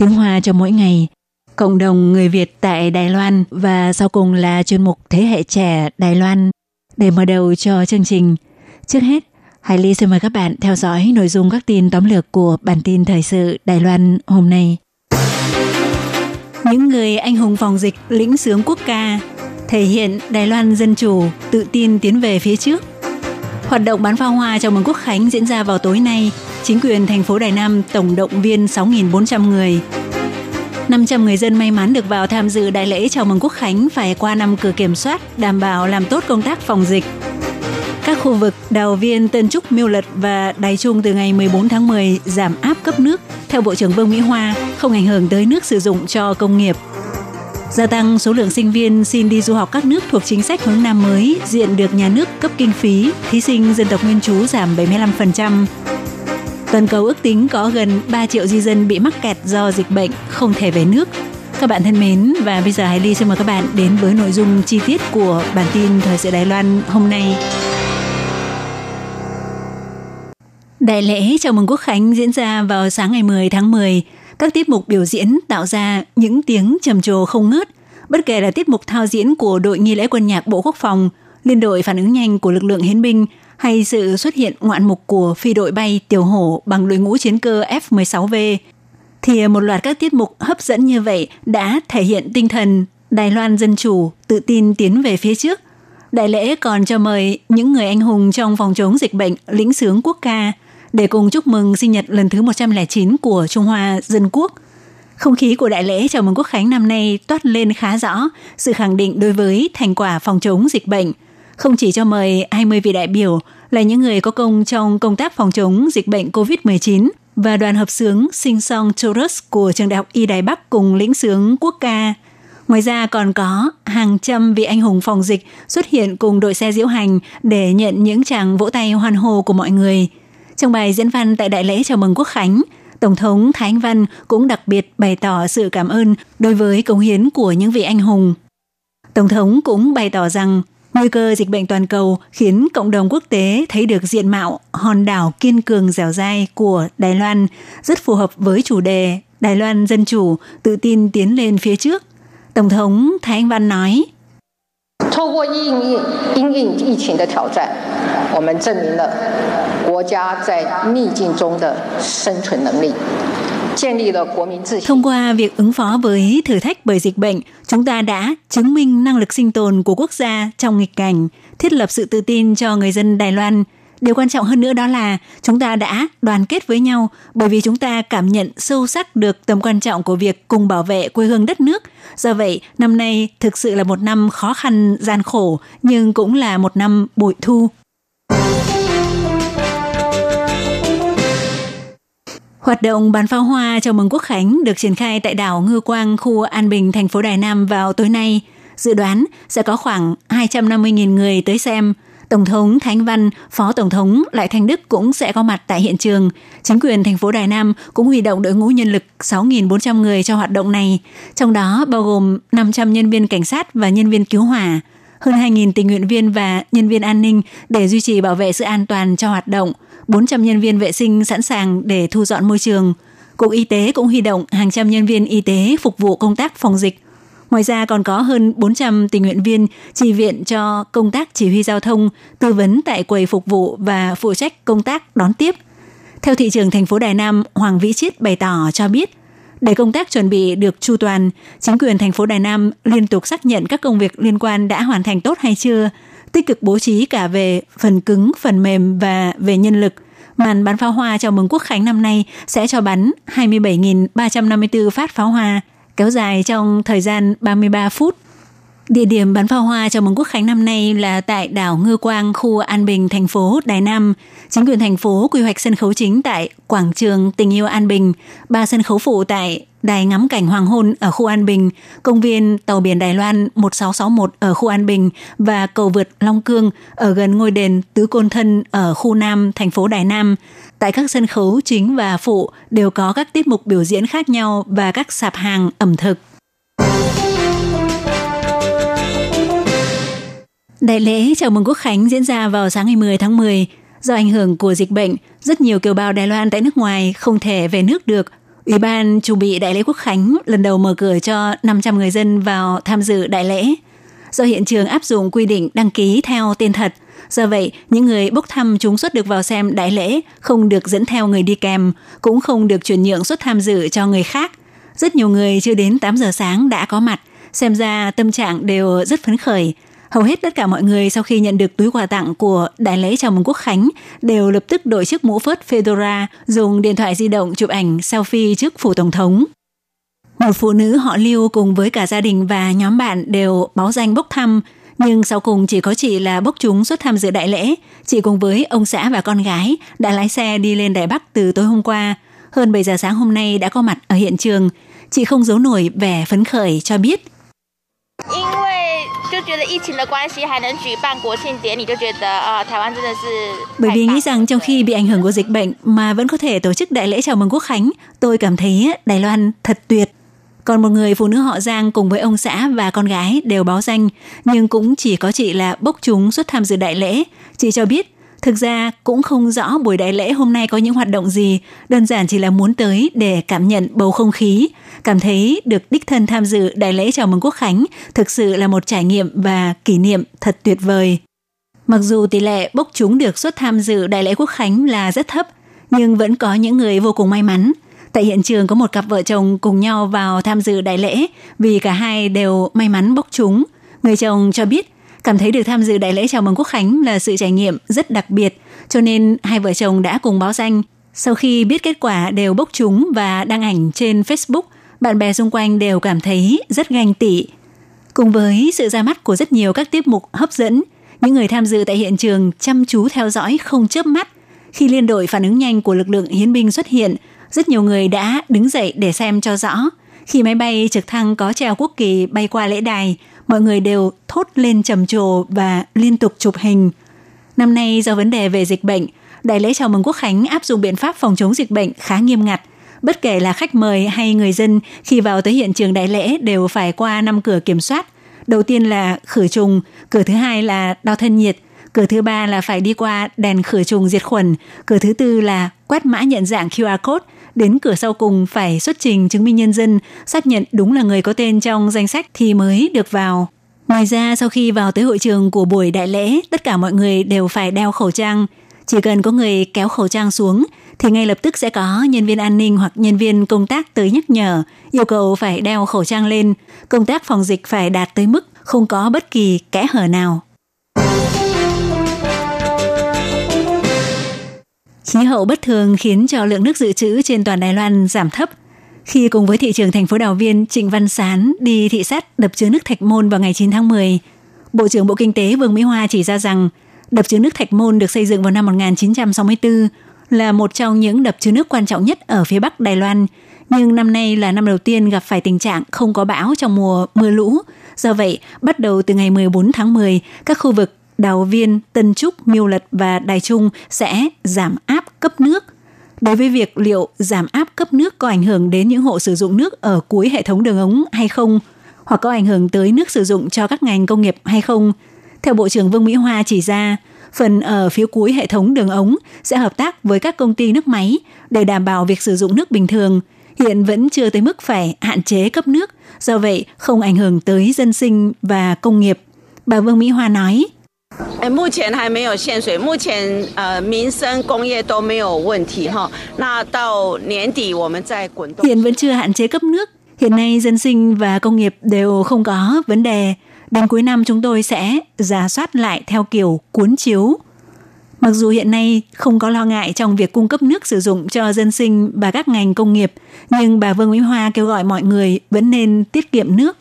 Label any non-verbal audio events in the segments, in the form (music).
tiếng Hoa cho mỗi ngày, cộng đồng người Việt tại Đài Loan và sau cùng là chuyên mục thế hệ trẻ Đài Loan. Để mở đầu cho chương trình, trước hết, Hải Ly xin mời các bạn theo dõi nội dung các tin tóm lược của bản tin thời sự Đài Loan hôm nay. Những người anh hùng phòng dịch lĩnh sướng quốc ca thể hiện Đài Loan dân chủ tự tin tiến về phía trước. Hoạt động bán pháo hoa chào mừng Quốc Khánh diễn ra vào tối nay. Chính quyền thành phố Đài Nam tổng động viên 6.400 người. 500 người dân may mắn được vào tham dự đại lễ chào mừng Quốc Khánh phải qua năm cửa kiểm soát, đảm bảo làm tốt công tác phòng dịch. Các khu vực Đào Viên, Tân Trúc, Miêu Lật và Đài Trung từ ngày 14 tháng 10 giảm áp cấp nước, theo Bộ trưởng Vương Mỹ Hoa, không ảnh hưởng tới nước sử dụng cho công nghiệp. Gia tăng số lượng sinh viên xin đi du học các nước thuộc chính sách hướng Nam mới, diện được nhà nước cấp kinh phí, thí sinh dân tộc nguyên trú giảm 75%. Toàn cầu ước tính có gần 3 triệu di dân bị mắc kẹt do dịch bệnh, không thể về nước. Các bạn thân mến, và bây giờ Hải Ly xin mời các bạn đến với nội dung chi tiết của bản tin Thời sự Đài Loan hôm nay. Đại lễ chào mừng Quốc Khánh diễn ra vào sáng ngày 10 tháng 10. Các tiết mục biểu diễn tạo ra những tiếng trầm trồ không ngớt, bất kể là tiết mục thao diễn của đội nghi lễ quân nhạc Bộ Quốc phòng, liên đội phản ứng nhanh của lực lượng hiến binh hay sự xuất hiện ngoạn mục của phi đội bay tiểu hổ bằng đội ngũ chiến cơ F-16V, thì một loạt các tiết mục hấp dẫn như vậy đã thể hiện tinh thần Đài Loan dân chủ, tự tin tiến về phía trước. Đại lễ còn cho mời những người anh hùng trong phòng chống dịch bệnh lĩnh sướng quốc ca để cùng chúc mừng sinh nhật lần thứ 109 của Trung Hoa Dân Quốc. Không khí của đại lễ chào mừng Quốc Khánh năm nay toát lên khá rõ, sự khẳng định đối với thành quả phòng chống dịch bệnh – không chỉ cho mời 20 vị đại biểu là những người có công trong công tác phòng chống dịch bệnh COVID-19 và đoàn hợp sướng Sing Song Chorus của Trường Đại học Y Đài Bắc cùng lĩnh sướng quốc ca. Ngoài ra còn có hàng trăm vị anh hùng phòng dịch xuất hiện cùng đội xe diễu hành để nhận những tràng vỗ tay hoan hô của mọi người. Trong bài diễn văn tại đại lễ chào mừng Quốc Khánh, Tổng thống Thái Anh Văn cũng đặc biệt bày tỏ sự cảm ơn đối với cống hiến của những vị anh hùng. Tổng thống cũng bày tỏ rằng Nguy cơ dịch bệnh toàn cầu khiến cộng đồng quốc tế thấy được diện mạo hòn đảo kiên cường dẻo dai của Đài Loan rất phù hợp với chủ đề Đài Loan dân chủ, tự tin tiến lên phía trước. Tổng thống Thái Anh Văn nói, Thông qua 应应因应疫情的挑战，我们证明了国家在逆境中的生存能力。 Thông qua việc ứng phó với thử thách bởi dịch bệnh, chúng ta đã chứng minh năng lực sinh tồn của quốc gia trong nghịch cảnh, thiết lập sự tự tin cho người dân Đài Loan. Điều quan trọng hơn nữa đó là chúng ta đã đoàn kết với nhau bởi vì chúng ta cảm nhận sâu sắc được tầm quan trọng của việc cùng bảo vệ quê hương đất nước. Do vậy, năm nay thực sự là một năm khó khăn, gian khổ, nhưng cũng là một năm bội thu. Hoạt động bắn pháo hoa chào mừng Quốc Khánh được triển khai tại đảo Ngư Quang, khu An Bình, thành phố Đài Nam vào tối nay. Dự đoán sẽ có khoảng 250.000 người tới xem. Tổng thống Thánh Văn, Phó Tổng thống Lại Thanh Đức cũng sẽ có mặt tại hiện trường. Chính quyền thành phố Đài Nam cũng huy động đội ngũ nhân lực 6.400 người cho hoạt động này, trong đó bao gồm 500 nhân viên cảnh sát và nhân viên cứu hỏa, hơn 2.000 tình nguyện viên và nhân viên an ninh để duy trì bảo vệ sự an toàn cho hoạt động – 400 nhân viên vệ sinh sẵn sàng để thu dọn môi trường. Cục Y tế cũng huy động hàng trăm nhân viên y tế phục vụ công tác phòng dịch. Ngoài ra còn có hơn 400 tình nguyện viên chỉ viện cho công tác chỉ huy giao thông, tư vấn tại quầy phục vụ và phụ trách công tác đón tiếp. Theo thị trưởng thành phố Đài Nam Hoàng Vĩ Chiết bày tỏ cho biết, Để công tác chuẩn bị được chu toàn, chính quyền thành phố Đài Nam liên tục xác nhận các công việc liên quan đã hoàn thành tốt hay chưa, tích cực bố trí cả về phần cứng, phần mềm và về nhân lực. Màn bắn pháo hoa chào mừng Quốc khánh năm nay sẽ cho bắn 27.354 phát pháo hoa, kéo dài trong thời gian 33 phút. Địa điểm bắn pháo hoa chào mừng Quốc khánh năm nay là tại đảo Ngư Quang, khu An Bình, thành phố Đài Nam. Chính quyền thành phố quy hoạch sân khấu chính tại quảng trường Tình yêu An Bình, ba sân khấu phụ tại đài ngắm cảnh hoàng hôn ở khu An Bình, công viên tàu biển Đài Loan 1661 ở khu An Bình và cầu vượt Long Cương ở gần ngôi đền Tứ Côn Thân ở khu Nam, thành phố Đài Nam. Tại các sân khấu chính và phụ đều có các tiết mục biểu diễn khác nhau và các sạp hàng ẩm thực. Đại lễ chào mừng Quốc Khánh diễn ra vào sáng ngày 10 tháng 10. Do ảnh hưởng của dịch bệnh, rất nhiều kiều bào Đài Loan tại nước ngoài không thể về nước được. Ủy ban chuẩn bị Đại lễ Quốc Khánh lần đầu mở cửa cho 500 người dân vào tham dự đại lễ. Do hiện trường áp dụng quy định đăng ký theo tên thật, do vậy những người bốc thăm chúng xuất được vào xem đại lễ không được dẫn theo người đi kèm, cũng không được chuyển nhượng suất tham dự cho người khác. Rất nhiều người chưa đến 8 giờ sáng đã có mặt, xem ra tâm trạng đều rất phấn khởi – Hầu hết tất cả mọi người sau khi nhận được túi quà tặng của đại lễ chào mừng quốc khánh đều lập tức đội chiếc mũ phớt Fedora, dùng điện thoại di động chụp ảnh selfie trước phủ tổng thống. Một phụ nữ họ Lưu cùng với cả gia đình và nhóm bạn đều báo danh bốc thăm, nhưng sau cùng chỉ có chị là bốc chúng xuất tham dự đại lễ. Chị cùng với ông xã và con gái đã lái xe đi lên Đài Bắc từ tối hôm qua. Hơn 7 giờ sáng hôm nay đã có mặt ở hiện trường. Chị không giấu nổi vẻ phấn khởi cho biết 就觉得疫情的关系还能举办国庆典礼，就觉得呃台湾真的是 Bởi vì nghĩ rằng trong khi bị ảnh hưởng của dịch bệnh mà vẫn có thể tổ chức đại lễ chào mừng quốc khánh, tôi cảm thấy Đài Loan thật tuyệt. Còn một người phụ nữ họ Giang cùng với ông xã và con gái đều báo danh, nhưng cũng chỉ có chị là bốc chúng xuất tham dự đại lễ. Chị cho biết Thực ra cũng không rõ buổi đại lễ hôm nay có những hoạt động gì, đơn giản chỉ là muốn tới để cảm nhận bầu không khí, cảm thấy được đích thân tham dự đại lễ chào mừng quốc khánh thực sự là một trải nghiệm và kỷ niệm thật tuyệt vời. Mặc dù tỷ lệ bốc chúng được xuất tham dự đại lễ quốc khánh là rất thấp, nhưng vẫn có những người vô cùng may mắn. Tại hiện trường có một cặp vợ chồng cùng nhau vào tham dự đại lễ vì cả hai đều may mắn bốc chúng. Người chồng cho biết cảm thấy được tham dự đại lễ chào mừng quốc khánh là sự trải nghiệm rất đặc biệt, cho nên hai vợ chồng đã cùng báo danh. Sau khi biết kết quả đều bốc chúng và đăng ảnh trên Facebook, bạn bè xung quanh đều cảm thấy rất ganh tị. Cùng với sự ra mắt của rất nhiều các tiết mục hấp dẫn, những người tham dự tại hiện trường chăm chú theo dõi không chớp mắt. Khi liên đội phản ứng nhanh của lực lượng hiến binh xuất hiện, rất nhiều người đã đứng dậy để xem cho rõ. Khi máy bay trực thăng có treo quốc kỳ bay qua lễ đài, mọi người đều thốt lên trầm trồ và liên tục chụp hình. Năm nay do vấn đề về dịch bệnh, đại lễ chào mừng quốc khánh áp dụng biện pháp phòng chống dịch bệnh khá nghiêm ngặt. Bất kể là khách mời hay người dân khi vào tới hiện trường đại lễ đều phải qua năm cửa kiểm soát. Đầu tiên là khử trùng, cửa thứ hai là đo thân nhiệt, cửa thứ ba là phải đi qua đèn khử trùng diệt khuẩn, cửa thứ tư là quét mã nhận dạng QR code, đến cửa sau cùng phải xuất trình chứng minh nhân dân, xác nhận đúng là người có tên trong danh sách thì mới được vào. Ngoài ra, sau khi vào tới hội trường của buổi đại lễ, tất cả mọi người đều phải đeo khẩu trang. Chỉ cần có người kéo khẩu trang xuống, thì ngay lập tức sẽ có nhân viên an ninh hoặc nhân viên công tác tới nhắc nhở, yêu cầu phải đeo khẩu trang lên. Công tác phòng dịch phải đạt tới mức không có bất kỳ kẽ hở nào. Khí hậu bất thường khiến cho lượng nước dự trữ trên toàn Đài Loan giảm thấp. Khi cùng với thị trưởng thành phố Đào Viên Trịnh Văn Sán đi thị sát đập chứa nước Thạch Môn vào ngày 9 tháng 10, Bộ trưởng Bộ Kinh tế Vương Mỹ Hoa chỉ ra rằng đập chứa nước Thạch Môn được xây dựng vào năm 1964 là một trong những đập chứa nước quan trọng nhất ở phía Bắc Đài Loan. Nhưng năm nay là năm đầu tiên gặp phải tình trạng không có bão trong mùa mưa lũ. Do vậy, bắt đầu từ ngày 14 tháng 10, các khu vực Đào Viên, Tân Trúc, Miêu Lật và Đài Trung sẽ giảm áp cấp nước. Đối với việc liệu giảm áp cấp nước có ảnh hưởng đến những hộ sử dụng nước ở cuối hệ thống đường ống hay không, hoặc có ảnh hưởng tới nước sử dụng cho các ngành công nghiệp hay không, theo Bộ trưởng Vương Mỹ Hoa chỉ ra, phần ở phía cuối hệ thống đường ống sẽ hợp tác với các công ty nước máy để đảm bảo việc sử dụng nước bình thường. Hiện vẫn chưa tới mức phải hạn chế cấp nước, do vậy không ảnh hưởng tới dân sinh và công nghiệp. Bà Vương Mỹ Hoa nói. 哎，目前还没有限水，目前呃民生工业都没有问题哈。那到年底我们再滚动。 Hiện vẫn chưa hạn chế cấp nước. Hiện nay dân sinh và công nghiệp đều không có vấn đề. Đến cuối năm chúng tôi sẽ giả soát lại theo kiểu cuốn chiếu. Mặc dù hiện nay không có lo ngại trong việc cung cấp nước sử dụng cho dân sinh và các ngành công nghiệp, nhưng bà Vương Nguyễn Hoa kêu gọi mọi người vẫn nên tiết kiệm nước.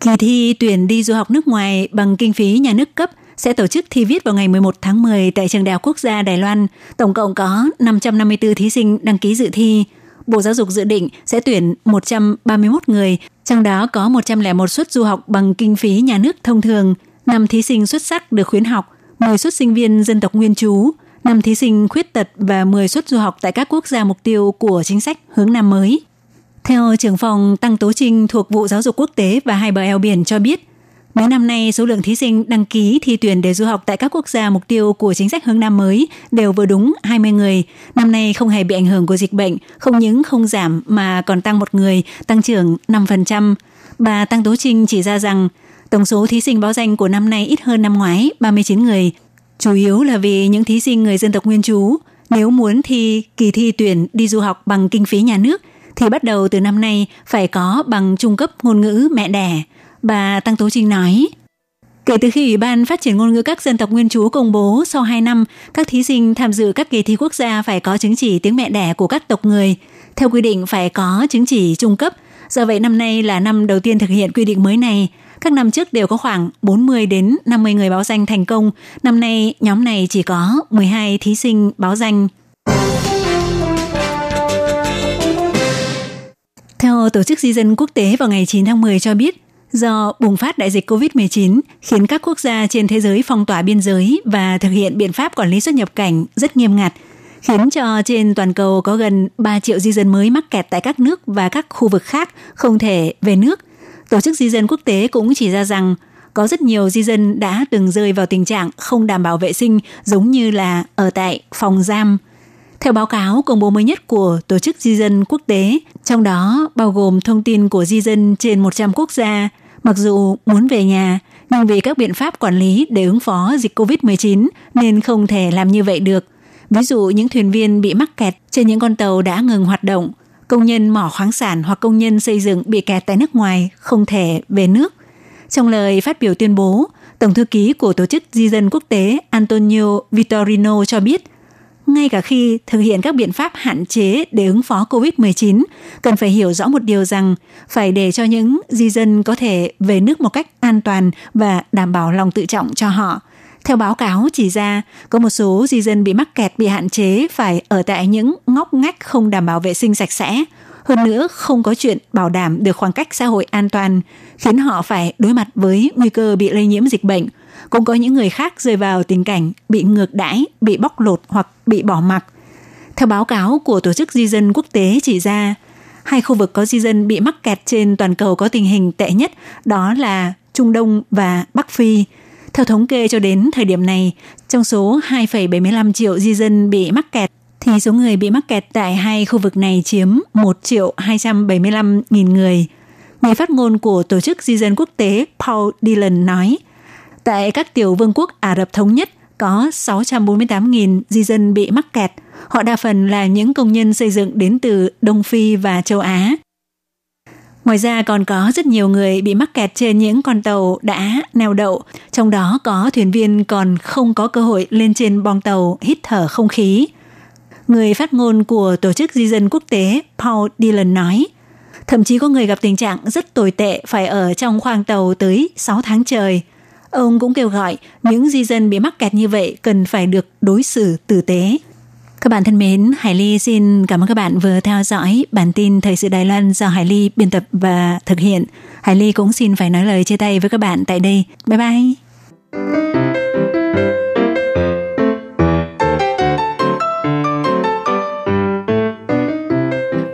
Kỳ thi tuyển đi du học nước ngoài bằng kinh phí nhà nước cấp sẽ tổ chức thi viết vào ngày 11 tháng 10 tại Trường Đại học Quốc gia Đài Loan. Tổng cộng có 554 thí sinh đăng ký dự thi. Bộ Giáo dục dự định sẽ tuyển 131 người, trong đó có 101 suất du học bằng kinh phí nhà nước thông thường, 5 thí sinh xuất sắc được khuyến học, 10 suất sinh viên dân tộc nguyên trú, 5 thí sinh khuyết tật và 10 suất du học tại các quốc gia mục tiêu của chính sách hướng Nam mới. Theo trưởng phòng Tăng Tố Trinh thuộc vụ giáo dục quốc tế và hai bờ eo biển cho biết, mấy năm nay số lượng thí sinh đăng ký thi tuyển để du học tại các quốc gia mục tiêu của chính sách hướng Nam mới đều vừa đúng 20 người. Năm nay không hề bị ảnh hưởng của dịch bệnh, không những không giảm mà còn tăng một người, tăng trưởng 5%. Bà Tăng Tố Trinh chỉ ra rằng tổng số thí sinh báo danh của năm nay ít hơn năm ngoái, 39 người. Chủ yếu là vì những thí sinh người dân tộc nguyên trú, nếu muốn thi kỳ thi tuyển đi du học bằng kinh phí nhà nước thì bắt đầu từ năm nay phải có bằng trung cấp ngôn ngữ mẹ đẻ. Bà Tăng Tố Trinh nói, Kể từ khi Ủy ban Phát triển ngôn ngữ các dân tộc nguyên trú công bố sau 2 năm, các thí sinh tham dự các kỳ thi quốc gia phải có chứng chỉ tiếng mẹ đẻ của các tộc người. Theo quy định phải có chứng chỉ trung cấp. Do vậy năm nay là năm đầu tiên thực hiện quy định mới này. Các năm trước đều có khoảng 40 đến 50 người báo danh thành công. Năm nay nhóm này chỉ có 12 thí sinh báo danh. Theo Tổ chức Di dân Quốc tế vào ngày 9 tháng 10 cho biết, do bùng phát đại dịch COVID-19 khiến các quốc gia trên thế giới phong tỏa biên giới và thực hiện biện pháp quản lý xuất nhập cảnh rất nghiêm ngặt, khiến cho trên toàn cầu có gần 3 triệu di dân mới mắc kẹt tại các nước và các khu vực khác không thể về nước. Tổ chức Di dân Quốc tế cũng chỉ ra rằng có rất nhiều di dân đã từng rơi vào tình trạng không đảm bảo vệ sinh giống như là ở tại phòng giam. Theo báo cáo công bố mới nhất của Tổ chức Di dân Quốc tế, trong đó bao gồm thông tin của di dân trên 100 quốc gia, mặc dù muốn về nhà, nhưng vì các biện pháp quản lý để ứng phó dịch COVID-19 nên không thể làm như vậy được. Ví dụ những thuyền viên bị mắc kẹt trên những con tàu đã ngừng hoạt động, công nhân mỏ khoáng sản hoặc công nhân xây dựng bị kẹt tại nước ngoài không thể về nước. Trong lời phát biểu tuyên bố, Tổng thư ký của Tổ chức Di dân Quốc tế Antonio Vitorino cho biết, ngay cả khi thực hiện các biện pháp hạn chế để ứng phó COVID-19, cần phải hiểu rõ một điều rằng phải để cho những di dân có thể về nước một cách an toàn và đảm bảo lòng tự trọng cho họ. Theo báo cáo chỉ ra, có một số di dân bị mắc kẹt bị hạn chế phải ở tại những ngóc ngách không đảm bảo vệ sinh sạch sẽ. Hơn nữa, không có chuyện bảo đảm được khoảng cách xã hội an toàn, khiến họ phải đối mặt với nguy cơ bị lây nhiễm dịch bệnh. Cũng có những người khác rơi vào tình cảnh bị ngược đãi, bị bóc lột hoặc bị bỏ mặc. Theo báo cáo của Tổ chức Di dân Quốc tế chỉ ra, hai khu vực có di dân bị mắc kẹt trên toàn cầu có tình hình tệ nhất đó là Trung Đông và Bắc Phi. Theo thống kê cho đến thời điểm này, trong số 2,75 triệu di dân bị mắc kẹt, thì số người bị mắc kẹt tại hai khu vực này chiếm 1 triệu 275 nghìn người. Người phát ngôn của Tổ chức Di dân Quốc tế Paul Dillon nói, tại các tiểu vương quốc Ả Rập Thống Nhất có 648.000 di dân bị mắc kẹt. Họ đa phần là những công nhân xây dựng đến từ Đông Phi và châu Á. Ngoài ra còn có rất nhiều người bị mắc kẹt trên những con tàu đã neo đậu, trong đó có thuyền viên còn không có cơ hội lên trên bong tàu hít thở không khí. Người phát ngôn của Tổ chức Di dân Quốc tế Paul Dillon nói, thậm chí có người gặp tình trạng rất tồi tệ phải ở trong khoang tàu tới 6 tháng trời. Ông cũng kêu gọi những di dân bị mắc kẹt như vậy cần phải được đối xử tử tế. Các bạn thân mến, Hải Ly xin cảm ơn các bạn vừa theo dõi bản tin Thời sự Đài Loan do Hải Ly biên tập và thực hiện. Hải Ly cũng xin phải nói lời chia tay với các bạn tại đây. Bye bye!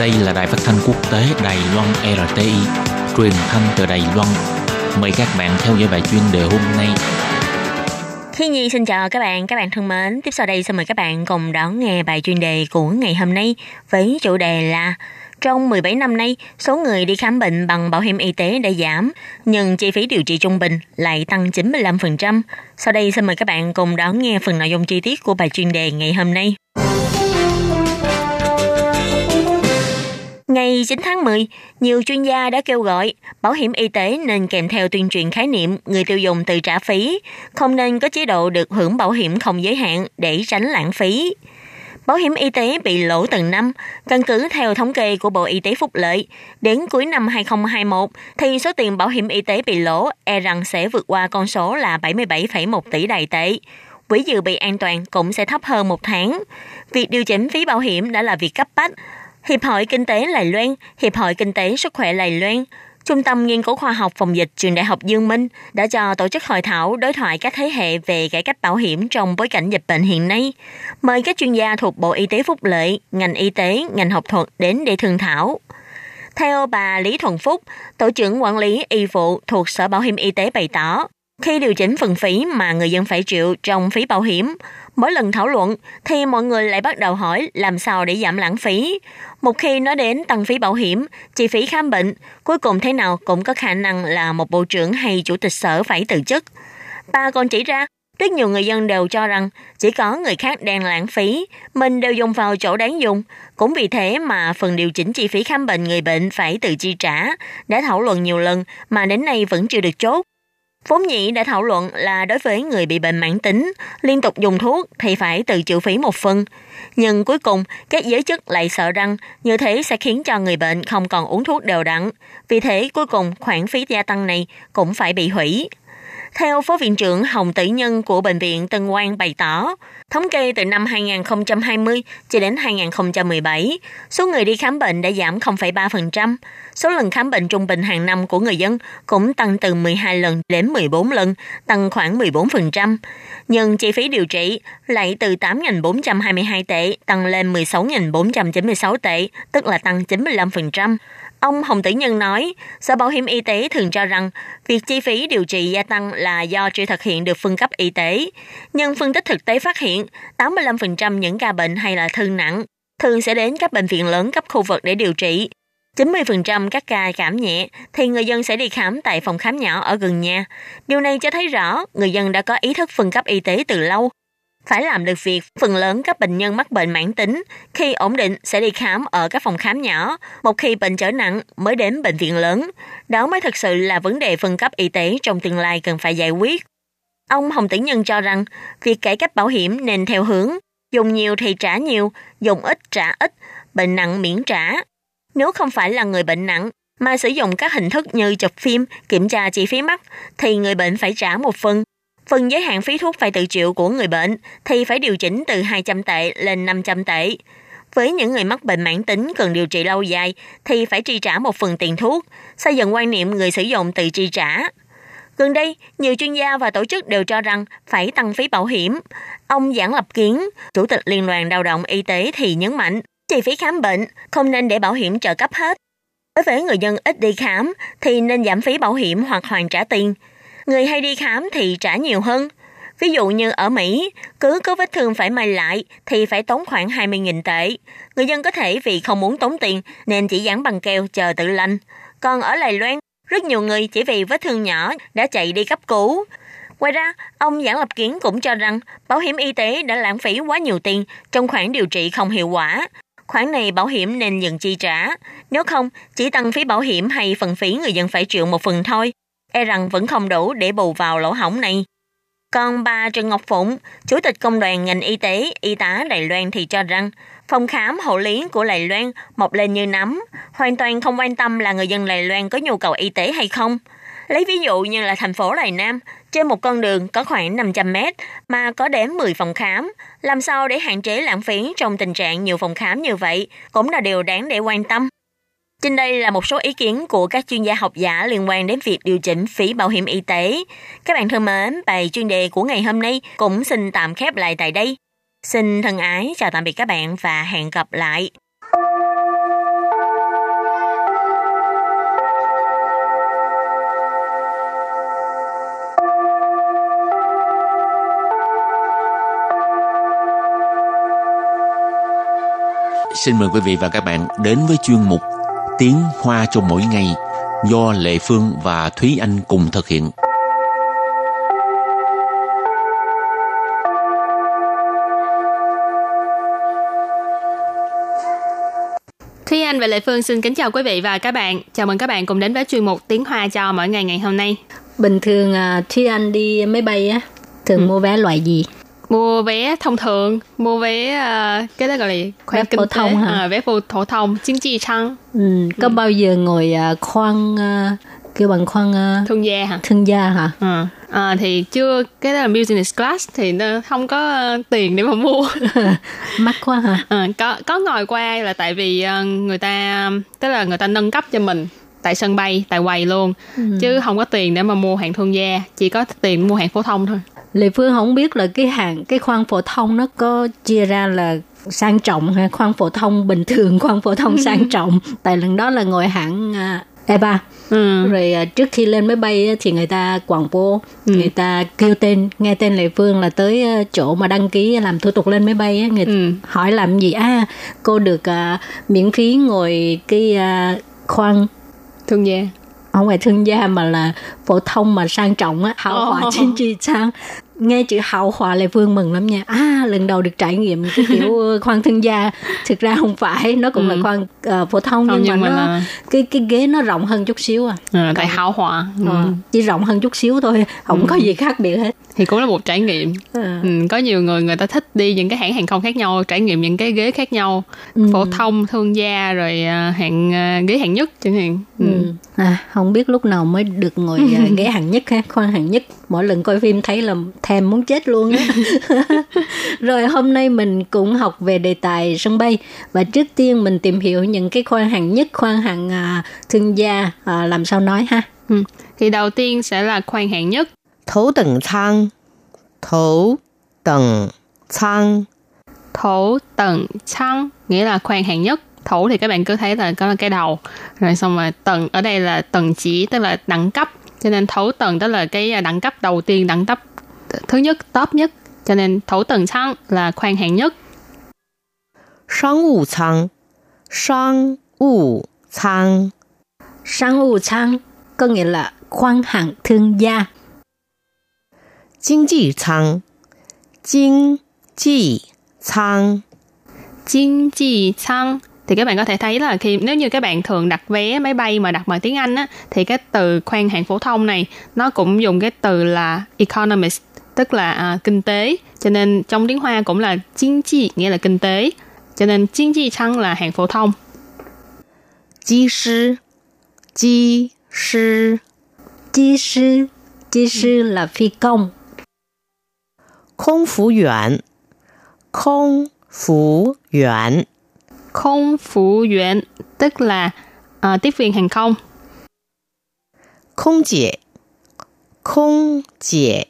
Đây là đài phát thanh quốc tế Đài Loan RTI, truyền thanh từ Đài Loan. Mời các bạn theo dõi bài chuyên đề hôm nay. Khi Nhi xin chào các bạn, các bạn thân mến. Tiếp sau đây xin mời các bạn cùng đón nghe bài chuyên đề của ngày hôm nay với chủ đề là trong 17 năm nay, số người đi khám bệnh bằng bảo hiểm y tế đã giảm, nhưng chi phí điều trị trung bình lại tăng 95%. Sau đây xin mời các bạn cùng đón nghe phần nội dung chi tiết của bài chuyên đề ngày hôm nay. Ngày 9 tháng 10, nhiều chuyên gia đã kêu gọi bảo hiểm y tế nên kèm theo tuyên truyền khái niệm người tiêu dùng tự trả phí, không nên có chế độ được hưởng bảo hiểm không giới hạn để tránh lãng phí. Bảo hiểm y tế bị lỗ từng năm, căn cứ theo thống kê của Bộ Y tế Phúc Lợi, đến cuối năm 2021 thì số tiền bảo hiểm y tế bị lỗ e rằng sẽ vượt qua con số là 77,1 tỷ đài tệ. Quỹ dự bị an toàn cũng sẽ thấp hơn một tháng. Việc điều chỉnh phí bảo hiểm đã là việc cấp bách, Hiệp hội Kinh tế Lài Loan, Hiệp hội Kinh tế Sức khỏe Lài Loan, Trung tâm Nghiên cứu Khoa học Phòng dịch Trường Đại học Dương Minh đã cho tổ chức hội thảo đối thoại các thế hệ về cải cách bảo hiểm trong bối cảnh dịch bệnh hiện nay. Mời các chuyên gia thuộc Bộ Y tế Phúc Lợi, ngành y tế, ngành học thuật đến để thương thảo. Theo bà Lý Thuần Phúc, Tổ trưởng quản lý y vụ thuộc Sở Bảo hiểm Y tế bày tỏ, khi điều chỉnh phần phí mà người dân phải chịu trong phí bảo hiểm, mỗi lần thảo luận thì mọi người lại bắt đầu hỏi làm sao để giảm lãng phí. Một khi nói đến tăng phí bảo hiểm, chi phí khám bệnh, cuối cùng thế nào cũng có khả năng là một bộ trưởng hay chủ tịch sở phải từ chức. Bà còn chỉ ra, rất nhiều người dân đều cho rằng chỉ có người khác đang lãng phí, mình đều dùng vào chỗ đáng dùng. Cũng vì thế mà phần điều chỉnh chi phí khám bệnh người bệnh phải tự chi trả, đã thảo luận nhiều lần mà đến nay vẫn chưa được chốt. Vốn nhị đã thảo luận là đối với người bị bệnh mãn tính, liên tục dùng thuốc thì phải tự chịu phí một phần. Nhưng cuối cùng, các giới chức lại sợ rằng như thế sẽ khiến cho người bệnh không còn uống thuốc đều đặn. Vì thế, cuối cùng khoản phí gia tăng này cũng phải bị hủy. Theo Phó Viện trưởng Hồng Tử Nhân của Bệnh viện Tân Quang bày tỏ, thống kê từ năm 2020 cho đến 2017, số người đi khám bệnh đã giảm 0,3%. Số lần khám bệnh trung bình hàng năm của người dân cũng tăng từ 12 lần đến 14 lần, tăng khoảng 14%. Nhưng chi phí điều trị lại từ 8.422 tệ tăng lên 16.496 tệ, tức là tăng 95%. Ông Hồng Tử Nhân nói, Sở Bảo hiểm Y tế thường cho rằng việc chi phí điều trị gia tăng là do chưa thực hiện được phân cấp y tế. Nhưng phân tích thực tế phát hiện 85% những ca bệnh hay là thương nặng thường sẽ đến các bệnh viện lớn cấp khu vực để điều trị. 90% các ca cảm nhẹ thì người dân sẽ đi khám tại phòng khám nhỏ ở gần nhà. Điều này cho thấy rõ người dân đã có ý thức phân cấp y tế từ lâu phải làm được việc phần lớn các bệnh nhân mắc bệnh mãn tính khi ổn định sẽ đi khám ở các phòng khám nhỏ, một khi bệnh trở nặng mới đến bệnh viện lớn. Đó mới thực sự là vấn đề phân cấp y tế trong tương lai cần phải giải quyết. Ông Hồng Tử Nhân cho rằng việc cải cách bảo hiểm nên theo hướng dùng nhiều thì trả nhiều, dùng ít trả ít, bệnh nặng miễn trả. Nếu không phải là người bệnh nặng mà sử dụng các hình thức như chụp phim, kiểm tra chi phí mắc thì người bệnh phải trả một phần Phần giới hạn phí thuốc phải tự chịu của người bệnh thì phải điều chỉnh từ 200 tệ lên 500 tệ. Với những người mắc bệnh mãn tính cần điều trị lâu dài thì phải chi trả một phần tiền thuốc, xây dựng quan niệm người sử dụng tự chi trả. Gần đây, nhiều chuyên gia và tổ chức đều cho rằng phải tăng phí bảo hiểm. Ông Giảng Lập Kiến, Chủ tịch Liên đoàn Lao động Y tế thì nhấn mạnh, chi phí khám bệnh không nên để bảo hiểm trợ cấp hết. Đối với người dân ít đi khám thì nên giảm phí bảo hiểm hoặc hoàn trả tiền – người hay đi khám thì trả nhiều hơn. Ví dụ như ở Mỹ, cứ có vết thương phải may lại thì phải tốn khoảng 20.000 tệ. Người dân có thể vì không muốn tốn tiền nên chỉ dán bằng keo chờ tự lành. Còn ở Lài Loan, rất nhiều người chỉ vì vết thương nhỏ đã chạy đi cấp cứu. Ngoài ra, ông Giảng Lập Kiến cũng cho rằng bảo hiểm y tế đã lãng phí quá nhiều tiền trong khoản điều trị không hiệu quả. Khoản này bảo hiểm nên dừng chi trả. Nếu không, chỉ tăng phí bảo hiểm hay phần phí người dân phải chịu một phần thôi e rằng vẫn không đủ để bù vào lỗ hổng này. Còn bà Trần Ngọc Phụng, Chủ tịch Công đoàn ngành y tế, y tá Đài Loan thì cho rằng phòng khám hộ lý của Đài Loan mọc lên như nấm, hoàn toàn không quan tâm là người dân Đài Loan có nhu cầu y tế hay không. Lấy ví dụ như là thành phố Đài Nam, Trên một con đường có khoảng 500 mét mà có đến 10 phòng khám. Làm sao để hạn chế lãng phí trong tình trạng nhiều phòng khám như vậy cũng là điều đáng để quan tâm. Trên đây là một số ý kiến của các chuyên gia học giả liên quan đến việc điều chỉnh phí bảo hiểm y tế. Các bạn thân mến, bài chuyên đề của ngày hôm nay cũng xin tạm khép lại tại đây. Xin thân ái chào tạm biệt các bạn và hẹn gặp lại. Xin mời quý vị và các bạn đến với chuyên mục Tiếng Hoa cho mỗi ngày do Lệ Phương và Thúy Anh cùng thực hiện. Thúy Anh và Lệ Phương xin kính chào quý vị và các bạn. Chào mừng các bạn cùng đến với chuyên mục Tiếng Hoa cho mỗi ngày ngày hôm nay. Bình thường à, Thúy Anh đi máy bay á, thường ừ. mua vé loại gì? Mua vé thông thường mua vé uh, cái đó gọi là vé phổ thông hả? À, vé phổ, thông chính trị trang ừ, có ừ. bao giờ ngồi uh, khoang uh, kêu bằng khoang uh, thương gia hả? thương gia hả? Ừ. à, thì chưa cái đó là business class thì nó không có uh, tiền để mà mua. (laughs) Mắc quá hả? À, có có ngồi qua là tại vì uh, người ta tức là người ta nâng cấp cho mình tại sân bay tại quầy luôn. Ừ. chứ không có tiền để mà mua hàng thương gia chỉ có tiền mua hàng phổ thông thôi Lê Phương không biết là cái hàng cái khoang phổ thông nó có chia ra là sang trọng hay khoang phổ thông bình thường khoang phổ thông sang trọng. Tại lần đó là ngồi hãng uh, E3 ừ. rồi uh, trước khi lên máy bay thì người ta quảng bố ừ. người ta kêu tên nghe tên Lê Phương là tới uh, chỗ mà đăng ký làm thủ tục lên máy bay người ừ. hỏi làm gì? À cô được uh, miễn phí ngồi cái uh, khoang. Thương gia không phải thương gia mà là phổ thông mà sang trọng á hảo hòa trên chi trang nghe chữ hào hòa lại vương mừng lắm nha à lần đầu được trải nghiệm cái kiểu (laughs) khoan thương gia thực ra không phải nó cũng ừ. là khoan uh, phổ thông nhưng, nhưng mà, mà nó là... cái cái ghế nó rộng hơn chút xíu à, à tại hào hòa ừ. ừ. chỉ rộng hơn chút xíu thôi không ừ. có gì khác biệt hết thì cũng là một trải nghiệm à. ừ, có nhiều người người ta thích đi những cái hãng hàng không khác nhau trải nghiệm những cái ghế khác nhau ừ. phổ thông thương gia rồi uh, hạng uh, ghế hạng nhất chẳng hạn ừ. Ừ. À, không biết lúc nào mới được ngồi (laughs) ghế hạng nhất ha khoan hạng nhất mỗi lần coi phim thấy là thèm muốn chết luôn á. (laughs) Rồi hôm nay mình cũng học về đề tài sân bay. Và trước tiên mình tìm hiểu những cái khoan hạng nhất khoan hạng uh, thương gia uh, làm sao nói ha? Ừ. thì đầu tiên sẽ là khoan hạng nhất. Thấu tầng thang. Thấu tầng thang. Thấu tầng thang nghĩa là khoan hạng nhất. Thấu thì các bạn cứ thấy là có là cái đầu. Rồi xong rồi tầng ở đây là tầng chỉ tức là đẳng cấp cho nên thấu tầng tức là cái đẳng cấp đầu tiên đẳng cấp thứ nhất top nhất cho nên thấu tầng thang là khoan hạng nhất Sang vụ thang Sang vụ thang Sang vụ thang có nghĩa là khoan hạng thương gia Kinh济舱Kinh济舱Kinh济舱 thì các bạn có thể thấy là khi nếu như các bạn thường đặt vé máy bay mà đặt bằng tiếng Anh á thì cái từ khoan hạng phổ thông này nó cũng dùng cái từ là economist tức là à, kinh tế. Cho nên trong tiếng Hoa cũng là chính trị nghĩa là kinh tế. Cho nên chính trị chăng là hạng phổ thông? Kỹ sư. Kỹ sư. Kỹ sư. Kỹ sư là phi công. Không phục viên Không phục viên Không phục viên tức là uh, tiếp viên hàng không. Không姐Không姐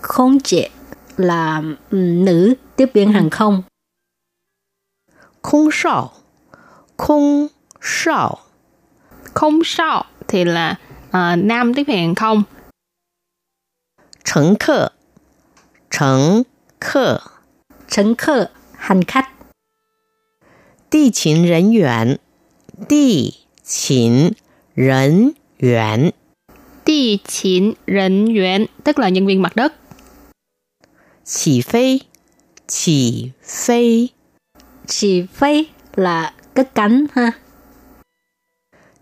Không chị là nữ tiếp viên hàng không. Không sao Không sao Không sao thì là uh, nam tiếp viên hàng không.乘客乘客乘客hành khách. Địa勤人员地勤人员地勤人员tức là nhân viên mặt đất. Chỉ phi Chỉ phi Chỉ phi là cất cánh ha.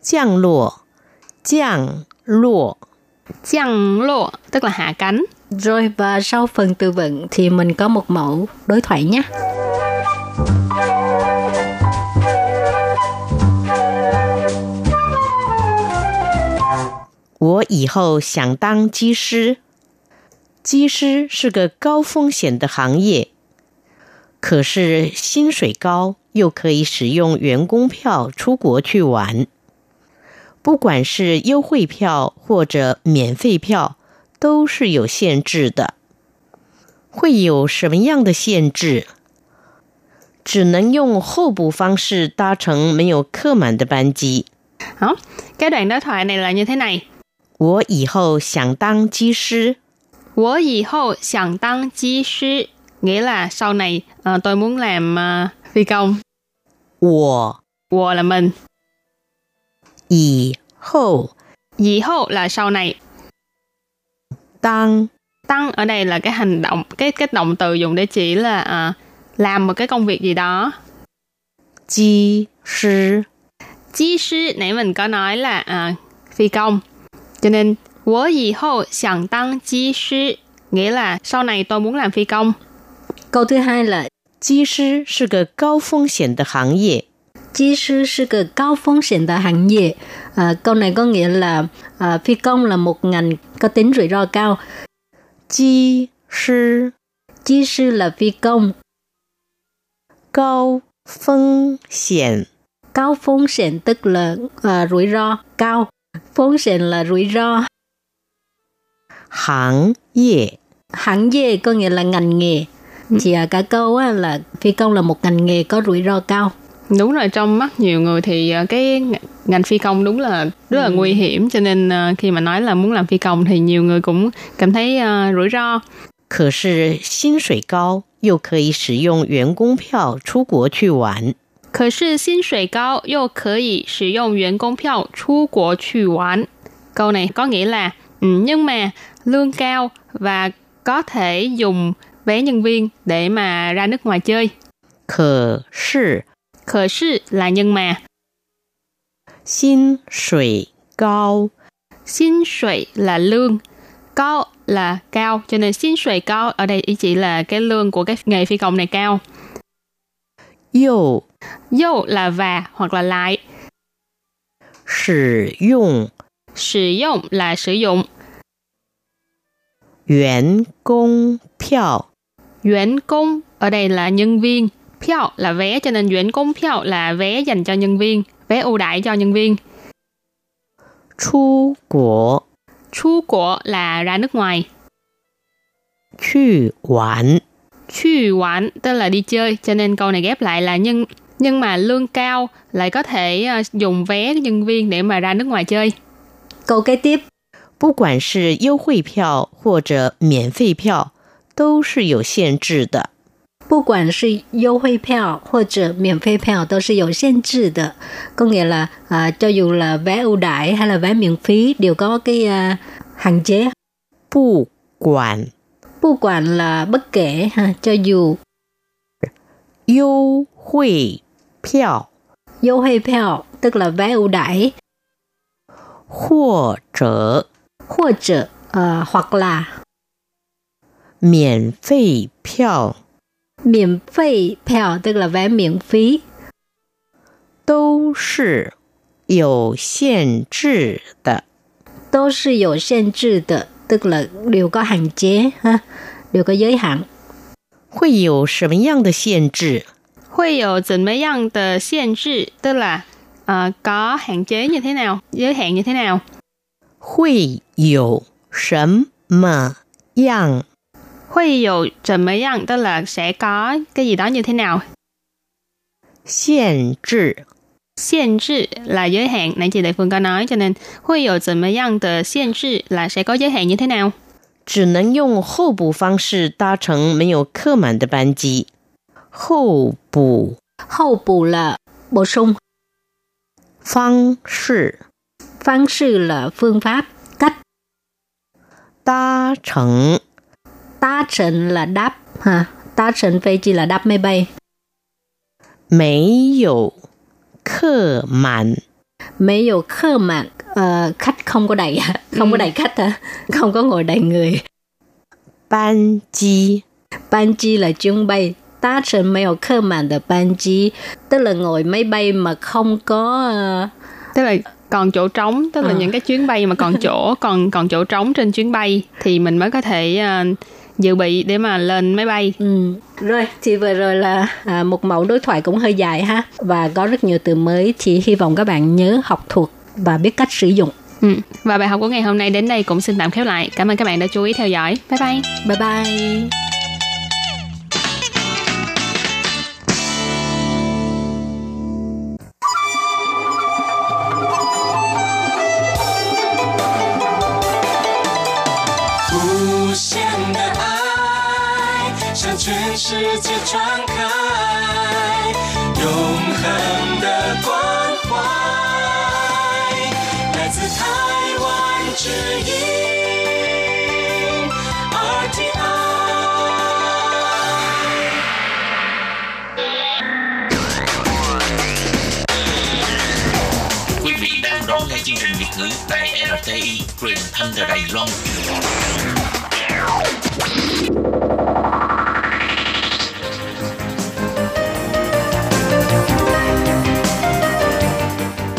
降落降落降lộ tức là hạ cánh. Rồi và sau phần tư vấn thì mình có một mẫu đối thoại nhé. 我以后想当机师。 机师是个高风险的行业，可是薪水高，又可以使用员工票出国去玩。不管是优惠票或者免费票，都是有限制的。会有什么样的限制？只能用候补方式搭乘没有客满的班机。 Đó, cái đoạn đối thoại này là như thế này. 我以后想当机师。我以后想当机师 nghĩa là sau này ờ, tôi muốn làm ờ, phi công. 我我 là mình. 以后以后 là sau này. 当 Tăng ở đây là cái hành động, cái cái động từ dùng để chỉ là ờ, làm một cái công việc gì đó. 机师 Chí sư nãy mình có nói là ờ, phi công. Cho nên 我以后想当机师 nghĩa là sau này tôi muốn làm phi công. Câu thứ hai là 机师是个高风险的行业。 Chi sư là cái cao phong险的行业. À, câu này có nghĩa là à, phi công là một ngành có tính rủi ro cao. 机师 Chi sư là phi công. 高风险 Cao phong险tức là à, rủi ro cao. Phong险là rủi ro. 行业 Hãng nghề có nghĩa là ngành nghề. Thì à, cả câu á, là phi công là một ngành nghề có rủi ro cao. Đúng rồi, trong mắt nhiều người thì ờ, cái ng- ngành phi công đúng là rất là nguy hiểm cho nên ờ, khi mà nói là muốn làm phi công thì nhiều người cũng cảm thấy ờ, rủi ro. 可是薪水高，又可以使用员工票出国去玩。 可是薪水高又可以使用员工票出国去玩. Câu này có nghĩa là ừ, nhưng mà lương cao và có thể dùng vé nhân viên để mà ra nước ngoài chơi. 可是 Khờ sư là nhưng mà 薪水高， Xin suy là lương, cao là cao, cho nên xin suy cao ở đây ý chỉ là cái lương của cái nghề phi công này cao. 又 Dâu là và hoặc là lại, 使用 sử dụng là sử dụng, 员工票 Yuán công ở đây là nhân viên,票là vé cho nên yuán công票là vé dành cho nhân viên, vé ưu đãi cho nhân viên. 出国 Chu của là ra nước ngoài, 去玩。 Chu quán tức là đi chơi, cho nên câu này ghép lại là nhưng nhưng mà lương cao lại có thể ờ, dùng vé nhân viên để mà ra nước ngoài chơi. Câu kế tiếp 不管是优惠票或者免费票，都是有限制的。不管是优惠票或者免费票都是有限制的. Có nghĩa là à, cho dù là vé ưu đãi hay là vé miễn phí đều có cái à, hạn chế. 不管 Bất quản là bất kể, ha, cho dù 优惠 票 优惠票 tức là vé ưu đãi 或者 hoặc者 à, hoặc là 免费票 miễn phí票 tức là vé miễn phí 都是有限制的。 都是有限制的 tức là đều có hạn chế ha, đều có giới hạn. 会有什么样的限制？ 会有怎么样的限制 tức là ờ, có hạn chế như thế nào, giới hạn như thế nào. 会有什么样 Huy dụ怎么样 tức là sẽ có cái gì đó như thế nào. 限制？ 限制là giới hạn, nãy chị Đại Phương có nói cho nên huy dụ怎么样的限制 là sẽ có giới hạn như thế nào. 只能用候补方式搭乘没有客满的班机。 hậu bù hậu bù là bổ sung phương sự phương sự là phương pháp cách。ta thành ta thành là đáp。ha ta thành phi chỉ là đáp máy bay mấy dụ khơ mạn mấy dụ khơ mạn uh, khách không có đầy không có đầy khách hả không có ngồi đầy người。ban chi ban chi là chuyến bay tá trịnh mấy dụ khơ mạn là ban chi, tức là ngồi máy bay mà không có, ờ, Tức là còn chỗ trống tức là Ờ. những cái chuyến bay mà còn chỗ (laughs) còn còn chỗ trống trên chuyến bay thì mình mới có thể à, dự bị để mà lên máy bay Ừ. Rồi, thì vừa rồi là à, một mẫu đối thoại cũng hơi dài ha và có rất nhiều từ mới thì hy vọng các bạn nhớ học thuộc và biết cách sử dụng. ừ. và bài học của ngày hôm nay đến đây cũng xin tạm khép lại cảm ơn các bạn đã chú ý theo dõi bye bye Bye bye. 世界传开，永恒的关怀，来自台湾之音 RTI。Quý vị đang đón nghe chương trình Việt ngữ tại RTI truyền thanh từ Đài Loan.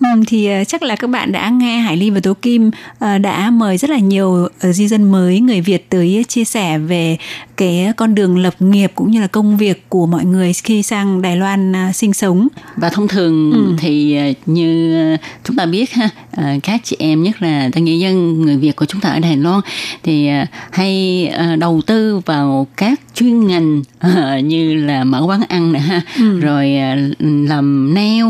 Ừ, thì ờ, chắc là các bạn đã nghe Hải Ly và Tố Kim ờ, đã mời rất là nhiều ờ, di dân mới người Việt tới chia sẻ về cái con đường lập nghiệp cũng như là công việc của mọi người khi sang Đài Loan sinh sống. Và thông thường Ừ. thì như chúng ta biết ha, các chị em nhất là nhân dân người Việt của chúng ta ở Đài Loan thì hay đầu tư vào các chuyên ngành (laughs) như là mở quán ăn nè ha, Ừ. rồi làm nail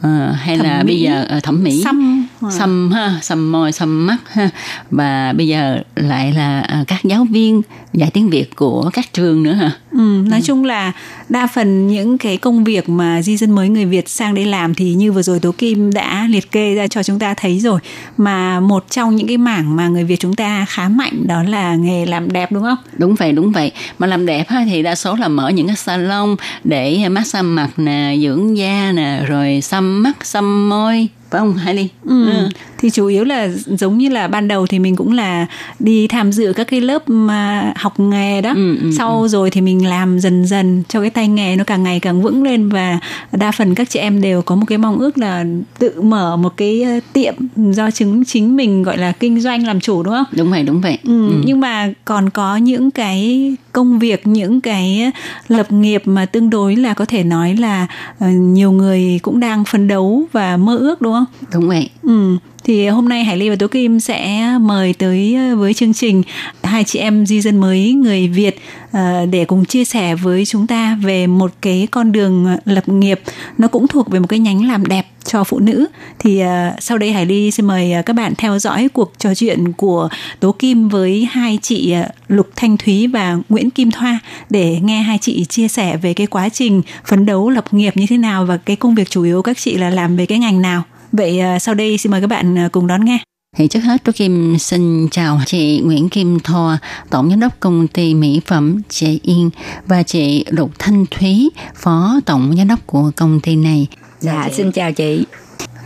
ờ, hay Thẩm là mỹ, bây giờ ờ, thẩm mỹ? Xăm, xăm ha xăm môi xăm mắt ha. Và bây giờ lại là à, các giáo viên dạy tiếng việt của các trường nữa hả? Ừ, nói chung là đa phần những cái công việc mà di dân mới người Việt sang đây làm thì như vừa rồi Tố Kim đã liệt kê ra cho chúng ta thấy rồi. Mà một trong những cái mảng mà người Việt chúng ta khá mạnh đó là nghề làm đẹp đúng không? đúng vậy đúng vậy. Mà làm đẹp ha thì đa số là mở những cái salon để massage mặt nè dưỡng da nè rồi xăm mắt xăm môi phải không Hải Ừ. Thì chủ yếu là giống như là ban đầu thì mình cũng là đi tham dự các cái lớp mà học nghề đó. Ừ, ừ, Sau rồi thì mình làm dần dần cho cái tay nghề nó càng ngày càng vững lên và đa phần các chị em đều có một cái mong ước là tự mở một cái ờ, tiệm do chính chính mình gọi là kinh doanh làm chủ đúng không? đúng vậy đúng vậy Ừ, nhưng mà còn có những cái công việc những cái lập nghiệp mà tương đối là có thể nói là ờ, nhiều người cũng đang phấn đấu và mơ ước đúng không? Đúng vậy Ừ. Thì hôm nay Hải Ly và Tố Kim sẽ mời tới ờ, với chương trình hai chị em di dân mới người Việt ờ, để cùng chia sẻ với chúng ta về một cái con đường ờ, lập nghiệp nó cũng thuộc về một cái nhánh làm đẹp cho phụ nữ. Thì sau đây Hải Ly xin mời các bạn theo dõi cuộc trò chuyện của Tố Kim với hai chị Lục Thanh Thúy và Nguyễn Kim Thoa để nghe hai chị chia sẻ về cái quá trình phấn đấu lập nghiệp như thế nào và cái công việc chủ yếu các chị là làm về cái ngành nào. Vậy sau đây xin mời các bạn à, cùng đón nghe. Thì trước hết tôi Kim xin chào chị Nguyễn Kim Thoa, Tổng Giám đốc Công ty Mỹ phẩm Trẻ Yên và chị Lục Thanh Thúy, Phó Tổng Giám đốc của công ty này. Dạ, xin chào chị.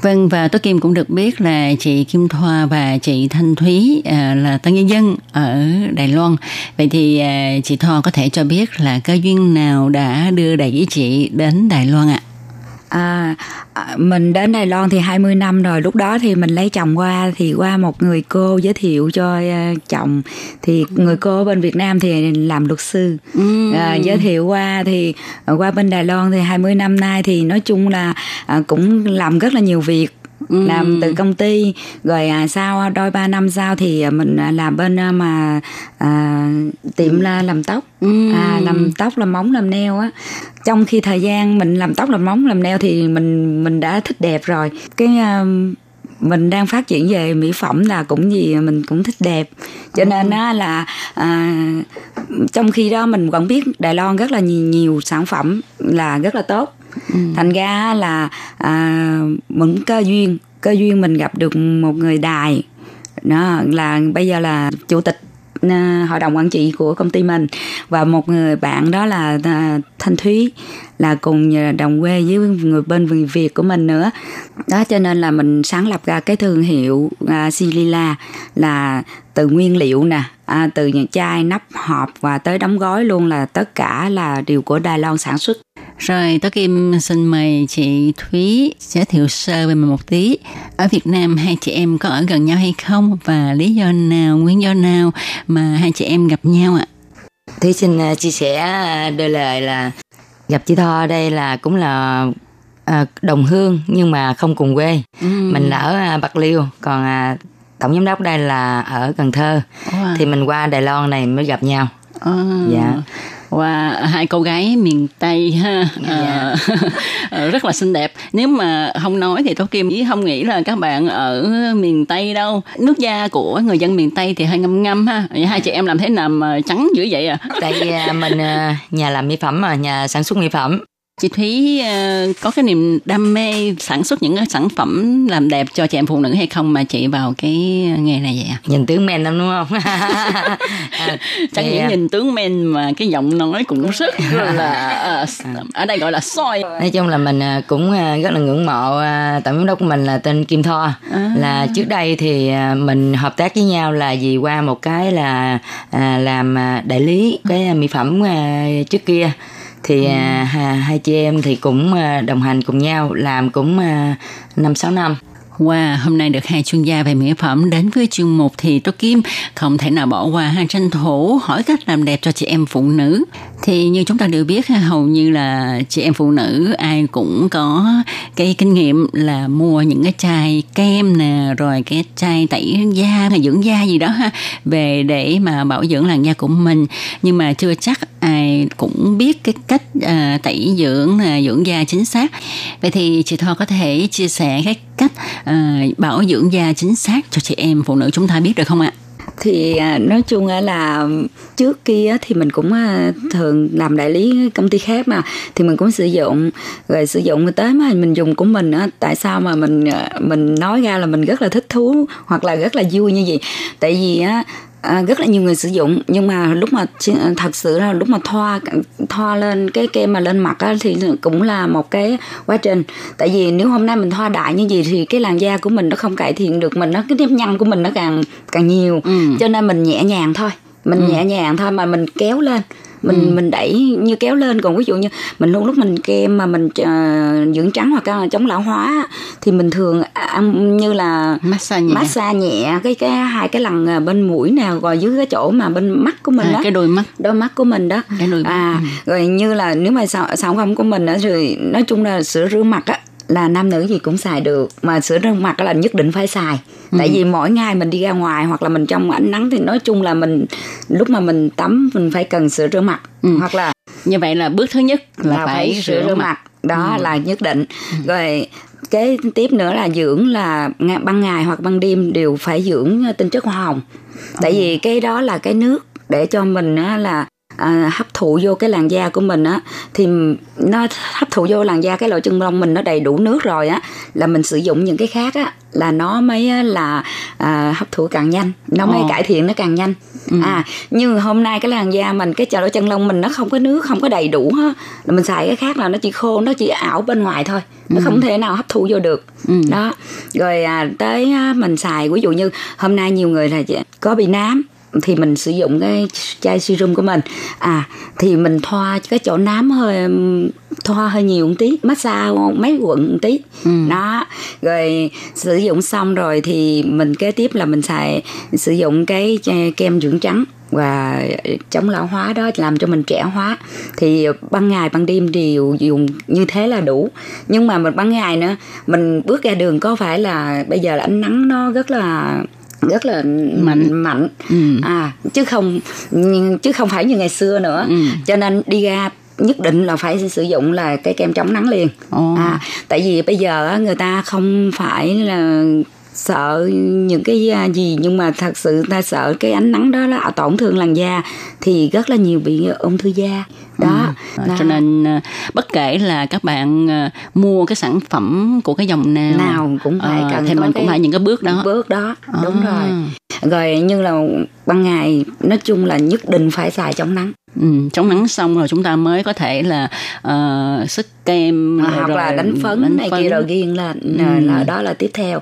Vâng và tôi Kim cũng được biết là chị Kim Thoa và chị Thanh Thúy à, là tân nhân dân ở Đài Loan. Vậy thì à, chị Thoa có thể cho biết là cơ duyên nào đã đưa đẩy chị đến Đài Loan ạ? À, à, mình đến Đài Loan thì 20 năm rồi. Lúc đó thì mình lấy chồng qua thì qua một người cô giới thiệu cho à, chồng. Thì người cô bên Việt Nam thì làm luật sư. Ừ. à, giới thiệu qua thì à, qua bên Đài Loan thì 20 năm nay thì nói chung là à, cũng làm rất là nhiều việc Ừ. làm từ công ty. Rồi à, sau đôi ba năm sau thì à, mình à, làm bên à, mà à, tiệm là làm tóc. Ừ. à, làm tóc làm móng làm nail á. Trong khi thời gian mình làm tóc làm móng làm nail thì mình mình đã thích đẹp rồi. Cái à, mình đang phát triển về mỹ phẩm là cũng gì mình cũng thích đẹp. Cho nên á là à, trong khi đó mình vẫn biết Đài Loan rất là nhiều, nhiều sản phẩm là rất là tốt. Thành ra là à, mình cơ duyên cơ duyên mình gặp được một người đài. Đó là bây giờ là chủ tịch ờ, hội đồng quản trị của công ty mình. Và một người bạn đó là ờ, Thanh Thúy là cùng đồng quê với người bên người Việt của mình nữa. Đó cho nên là mình sáng lập ra cái thương hiệu ờ, Silila là từ nguyên liệu nè. À, từ những chai nắp hộp và tới đóng gói luôn là tất cả là đều của Đài Loan sản xuất rồi, Tố Kim xin mời chị Thúy giới thiệu sơ về mình một tí. Ở Việt Nam hai chị em có ở gần nhau hay không và lý do nào, nguyên do nào mà hai chị em gặp nhau ạ? Thúy xin à, chia sẻ à, đôi lời là gặp chị Tho đây là cũng là à, đồng hương nhưng mà không cùng quê. Ừ. Mình ở Bạc Liêu, còn tổng giám đốc đây là ở Cần Thơ. Wow. Thì mình qua Đài Loan này mới gặp nhau. À. Dạ và hai cô gái miền tây ha. Yeah. (laughs) à, rất là xinh đẹp. Nếu mà không nói thì tôi kim ý không nghĩ là các bạn ở miền tây đâu. Nước da của người dân miền tây thì hơi ngâm ngâm ha. Hai chị em làm thế nào mà trắng dữ vậy à? Tại à, mình à, nhà làm mỹ phẩm mà nhà sản xuất mỹ phẩm chị Thúy uh, có cái niềm đam mê sản xuất những cái sản phẩm làm đẹp cho chị em phụ nữ hay không mà chị vào cái nghề này vậy à? Nhìn tướng men lắm đúng không? (laughs) à, Chẳng những nhìn tướng men mà cái giọng nói cũng rất là uh, ở đây gọi là soi. Nói chung là mình cũng rất là ngưỡng mộ tổng giám đốc của mình là tên Kim Tho. À. Là trước đây thì mình hợp tác với nhau là vì qua một cái là làm đại lý cái mỹ phẩm trước kia thì ừ. à, hai chị em thì cũng à, đồng hành cùng nhau làm cũng à, năm sáu năm Wow, hôm nay được hai chuyên gia về mỹ phẩm đến với chuyên mục thì tôi Kim không thể nào bỏ qua hai tranh thủ hỏi cách làm đẹp cho chị em phụ nữ. Thì như chúng ta đều biết hầu như là chị em phụ nữ ai cũng có cái kinh nghiệm là mua những cái chai kem nè rồi cái chai tẩy da hay dưỡng da gì đó ha về để mà bảo dưỡng làn da của mình nhưng mà chưa chắc ai cũng biết cái cách à, tẩy dưỡng à, dưỡng da chính xác. Vậy thì chị Tho có thể chia sẻ cái cách à, bảo dưỡng da chính xác cho chị em phụ nữ chúng ta biết được không ạ? Thì à, nói chung là trước kia thì mình cũng à, thường làm đại lý công ty khác mà. Thì mình cũng sử dụng, rồi sử dụng tới mà mình dùng của mình á. Tại sao mà mình à, mình nói ra là mình rất là thích thú hoặc là rất là vui như vậy? Tại vì á à, rất là nhiều người sử dụng. Nhưng mà lúc mà thật sự là lúc mà thoa thoa lên cái kem mà lên mặt á, thì cũng là một cái quá trình. Tại vì nếu hôm nay mình thoa đại như gì thì cái làn da của mình nó không cải thiện được mình nó cái nếp nhăn của mình nó càng càng nhiều. Ừ. cho nên mình nhẹ nhàng thôi. Mình ừ. nhẹ nhàng thôi mà mình kéo lên mình ừ. mình đẩy như kéo lên còn ví dụ như mình luôn lúc mình kem mà mình uh, dưỡng trắng hoặc là chống lão hóa thì mình thường ăn như là massage nhẹ, massage nhẹ cái cái hai cái lần à, bên mũi nào rồi dưới cái chỗ mà bên mắt của mình à, đó cái đôi mắt đôi mắt của mình đó cái đôi mắt. à ừ. rồi như là nếu mà sản, sản phẩm của mình đó thì nói chung là sữa rửa mặt á là nam nữ gì cũng xài được mà sữa rửa mặt là nhất định phải xài ừ. tại vì mỗi ngày mình đi ra ngoài hoặc là mình trong ánh nắng thì nói chung là mình lúc mà mình tắm mình phải cần sữa rửa mặt ừ. hoặc là như vậy là bước thứ nhất là, là phải, phải sữa rửa mặt, mặt. đó ừ. là nhất định ừ. rồi cái tiếp nữa là dưỡng là ban ngày hoặc ban đêm đều phải dưỡng tinh chất hoa hồng tại ừ. vì cái đó là cái nước để cho mình là à, hấp thụ vô cái làn da của mình á thì nó hấp thụ vô làn da cái lỗ chân lông mình nó đầy đủ nước rồi á là mình sử dụng những cái khác á là nó mới là à, hấp thụ càng nhanh nó mới Ồ. cải thiện nó càng nhanh ừ. à nhưng hôm nay cái làn da mình cái lỗ chân lông mình nó không có nước không có đầy đủ ha là mình xài cái khác là nó chỉ khô nó chỉ ảo bên ngoài thôi nó ừ. không thể nào hấp thụ vô được ừ. đó rồi à, tới à, mình xài ví dụ như hôm nay nhiều người là có bị nám thì mình sử dụng cái chai serum của mình. À thì mình thoa cái chỗ nám hơi thoa hơi nhiều một tí massage mấy quận một tí. Ừ. đó rồi sử dụng xong rồi thì mình kế tiếp là mình xài sử dụng cái kem dưỡng trắng và chống lão hóa đó làm cho mình trẻ hóa. Thì ban ngày ban đêm đều dùng như thế là đủ. Nhưng mà mình ban ngày nữa mình bước ra đường có phải là bây giờ là ánh nắng nó rất là rất là mạnh mạnh ừ. à chứ không chứ không phải như ngày xưa nữa ừ. cho nên đi ra nhất định là phải sử dụng là cái kem chống nắng liền oh. à tại vì bây giờ người ta không phải là sợ những cái à, gì nhưng mà thật sự ta sợ cái ánh nắng đó là tổn thương làn da thì rất là nhiều bị ung thư da đó, ừ. đó. cho nên à, bất kể là các bạn à, mua cái sản phẩm của cái dòng nào nào cũng phải cần thì mình cũng phải những cái bước đó bước đó đúng à. rồi rồi như là ban ngày nói chung là nhất định phải xài chống nắng Ừ, chống nắng xong rồi chúng ta mới có thể là uh, sức kem à, hoặc rồi là đánh phấn đánh này phấn. kia rồi ghiêng lên ừ. là đó là tiếp theo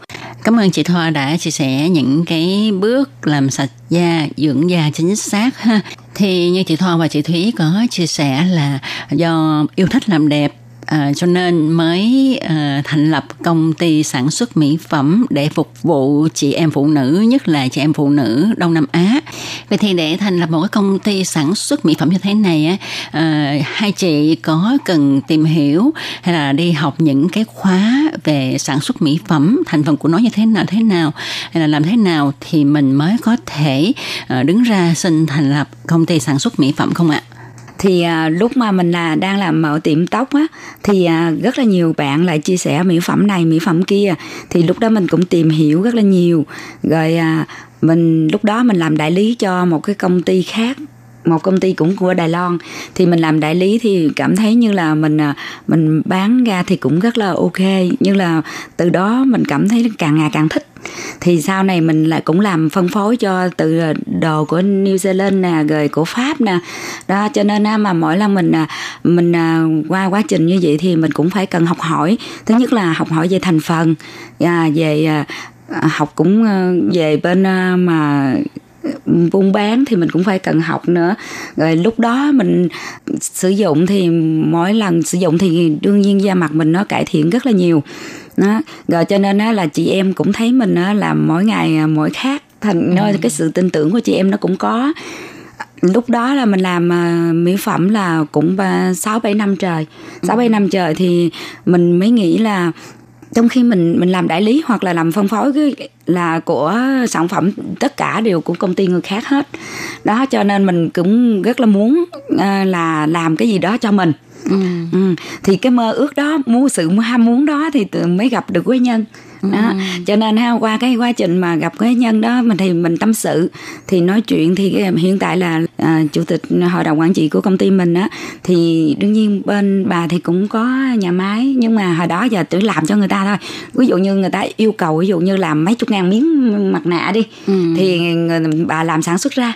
cảm ơn chị Thoa đã chia sẻ những cái bước làm sạch da, dưỡng da chính xác ha. Thì như chị Thoa và chị Thúy có chia sẻ là do yêu thích làm đẹp à, cho nên mới à, thành lập công ty sản xuất mỹ phẩm để phục vụ chị em phụ nữ nhất là chị em phụ nữ đông nam á. Vậy thì để thành lập một cái công ty sản xuất mỹ phẩm như thế này á à, hai chị có cần tìm hiểu hay là đi học những cái khóa về sản xuất mỹ phẩm thành phần của nó như thế nào thế nào hay là làm thế nào thì mình mới có thể à, đứng ra xin thành lập công ty sản xuất mỹ phẩm không ạ? Thì à, lúc mà mình là đang làm mở tiệm tóc á thì à, rất là nhiều bạn lại chia sẻ mỹ phẩm này mỹ phẩm kia. Thì lúc đó mình cũng tìm hiểu rất là nhiều. Rồi à, mình lúc đó mình làm đại lý cho một cái công ty khác một công ty cũng của Đài Loan. Thì mình làm đại lý thì cảm thấy như là mình à, mình bán ra thì cũng rất là ok. Như là từ đó mình cảm thấy càng ngày càng thích. Thì sau này mình lại cũng làm phân phối cho từ đồ của New Zealand nè, rồi của Pháp nè. Đó, cho nên mà mỗi lần mình à, mình à, qua quá trình như vậy thì mình cũng phải cần học hỏi. Thứ nhất là học hỏi về thành phần về học cũng về bên mà buôn bán thì mình cũng phải cần học nữa. Rồi lúc đó mình sử dụng thì mỗi lần sử dụng thì đương nhiên da mặt mình nó cải thiện rất là nhiều. Đó. Rồi cho nên là chị em cũng thấy mình làm mỗi ngày à, mỗi khác. Thành ừ. cái sự tin tưởng của chị em nó cũng có. Lúc đó là mình làm uh, mỹ phẩm là cũng sáu bảy năm trời. Sáu bảy năm trời thì mình mới nghĩ là trong khi mình mình làm đại lý hoặc là làm phân phối cái là của sản phẩm tất cả đều của công ty người khác hết đó cho nên mình cũng rất là muốn uh, là làm cái gì đó cho mình ừ. Ừ. thì cái mơ ước đó muốn sự ham muốn đó thì mới gặp được quý nhân đó. Ừ. cho nên ha qua cái quá trình mà gặp cái nhân đó mình thì mình tâm sự thì nói chuyện thì hiện tại là à, chủ tịch hội đồng quản trị của công ty mình á thì đương nhiên bên bà thì cũng có nhà máy nhưng mà hồi đó giờ chỉ làm cho người ta thôi. Ví dụ như người ta yêu cầu ví dụ như làm mấy chục ngàn miếng mặt nạ đi ừ. thì bà làm sản xuất ra.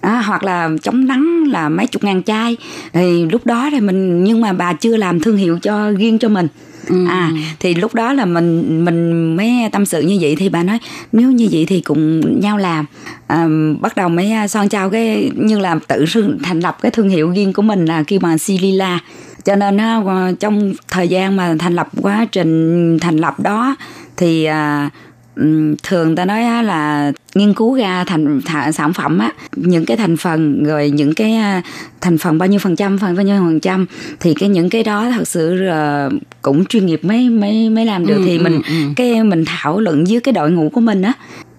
À, hoặc là chống nắng là mấy chục ngàn chai. Thì lúc đó thì mình nhưng mà bà chưa làm thương hiệu cho riêng cho mình ừ. à thì lúc đó là mình mình mới tâm sự như vậy thì bà nói nếu như vậy thì cùng nhau làm à, bắt đầu mới à, son trao cái như là tự thành lập cái thương hiệu riêng của mình là kêu bằng Silila cho nên trong thời gian mà thành lập quá trình thành lập đó thì à, thường ta nói là nghiên cứu ra thành th- sản phẩm á những cái thành phần rồi những cái à, thành phần bao nhiêu phần trăm phần bao nhiêu phần trăm thì cái những cái đó thật sự là cũng chuyên nghiệp mới mới mới làm được. Ừ, thì mình ừ, ừ. cái mình thảo luận với cái đội ngũ của mình á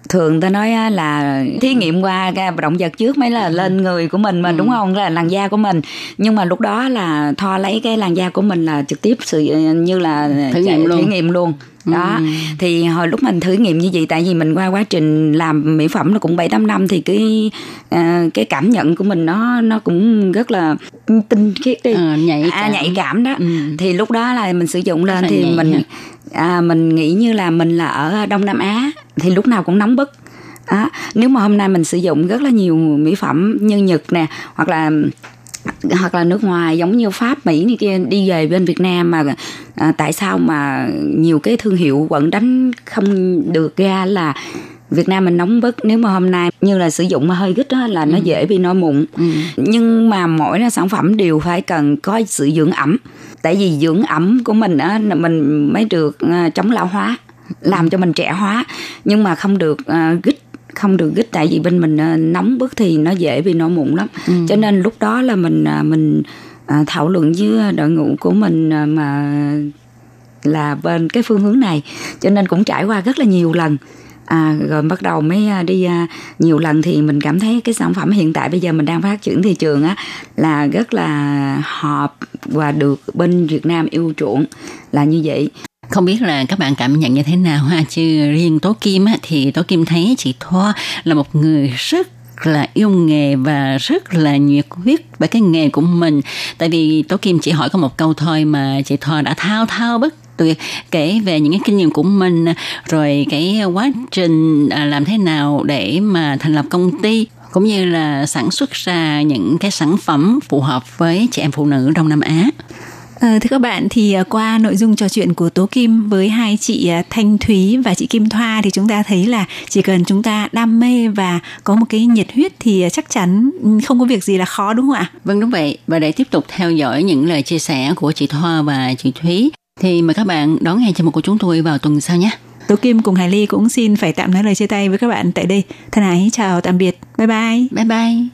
thường ta nói là thí nghiệm qua cái động vật trước mới là lên người của mình mà ừ. đúng không? Là làn da của mình. Nhưng mà lúc đó là tho lấy cái làn da của mình là trực tiếp sự như là thử nghiệm luôn thử nghiệm luôn đó ừ. thì hồi lúc mình thử nghiệm như vậy tại vì mình qua quá trình làm mỹ phẩm nó cũng bảy tám năm thì cái uh, cái cảm nhận của mình nó nó cũng rất là tinh khiết đi à, nhạy à, cảm. À, nhạy cảm đó ừ. thì lúc đó là mình sử dụng lên thì mình à, mình nghĩ như là mình là ở đông nam á thì lúc nào cũng nóng bức à, nếu mà hôm nay mình sử dụng rất là nhiều mỹ phẩm như nhật nè hoặc là hoặc là nước ngoài giống như pháp mỹ này kia đi về bên việt nam mà à, tại sao mà nhiều cái thương hiệu quận đánh không được ra là Việt Nam mình nóng bức nếu mà hôm nay như là sử dụng mà hơi gít đó là nó ừ. dễ bị nổi mụn ừ. nhưng mà mỗi sản phẩm đều phải cần có sự dưỡng ẩm tại vì dưỡng ẩm của mình á mình mới được uh, chống lão hóa làm cho mình trẻ hóa nhưng mà không được uh, gít không được gích tại vì bên mình uh, nóng bức thì nó dễ bị nổi mụn lắm. Ừ. cho nên lúc đó là mình uh, mình uh, thảo luận với đội ngũ của mình mà là bên cái phương hướng này. Cho nên cũng trải qua rất là nhiều lần. À, rồi bắt đầu mới đi à, nhiều lần thì mình cảm thấy cái sản phẩm hiện tại bây giờ mình đang phát triển thị trường á là rất là hợp và được bên Việt Nam yêu chuộng là như vậy không biết là các bạn cảm nhận như thế nào ha chứ riêng tố kim á, thì tố kim thấy chị thoa là một người rất là yêu nghề và rất là nhiệt huyết về cái nghề của mình tại vì tố kim chỉ hỏi có một câu thôi mà chị thoa đã thao thao bất tuyệt kể về những cái kinh nghiệm của mình rồi cái quá trình à, làm thế nào để mà thành lập công ty cũng như là sản xuất ra những cái sản phẩm phù hợp với chị em phụ nữ Đông Nam Á. À, thưa các bạn thì à, qua nội dung trò chuyện của Tố Kim với hai chị à, Thanh Thúy và chị Kim Thoa thì chúng ta thấy là chỉ cần chúng ta đam mê và có một cái nhiệt huyết thì chắc chắn không có việc gì là khó đúng không ạ? Vâng đúng vậy và để tiếp tục theo dõi những lời chia sẻ của chị Thoa và chị Thúy thì mời các bạn đón nghe chương mục của chúng tôi vào tuần sau nhé. Tố Kim cùng Hải Ly cũng xin phải tạm nói lời chia tay với các bạn tại đây. Thân ái chào tạm biệt. Bye bye. Bye bye.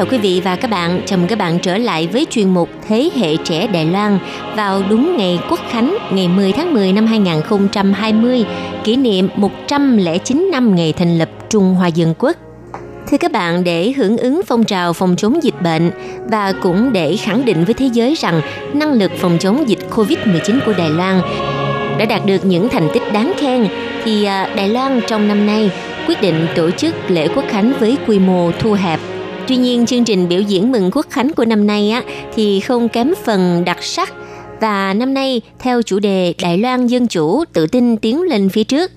Chào quý vị và các bạn. Chào mừng các bạn trở lại với chuyên mục Thế hệ trẻ Đài Loan vào đúng ngày Quốc Khánh ngày 10 tháng 10 năm 2020, kỷ niệm 109 năm ngày thành lập Trung Hoa Dân Quốc. Thưa các bạn, để hưởng ứng phong trào phòng chống dịch bệnh và cũng để khẳng định với thế giới rằng năng lực phòng chống dịch COVID-19 của Đài Loan đã đạt được những thành tích đáng khen, thì à, Đài Loan trong năm nay quyết định tổ chức lễ quốc khánh với quy mô thu hẹp Tuy nhiên, chương trình biểu diễn mừng quốc khánh của năm nay á, thì không kém phần đặc sắc và năm nay, theo chủ đề Đài Loan dân chủ tự tin tiến lên phía trước.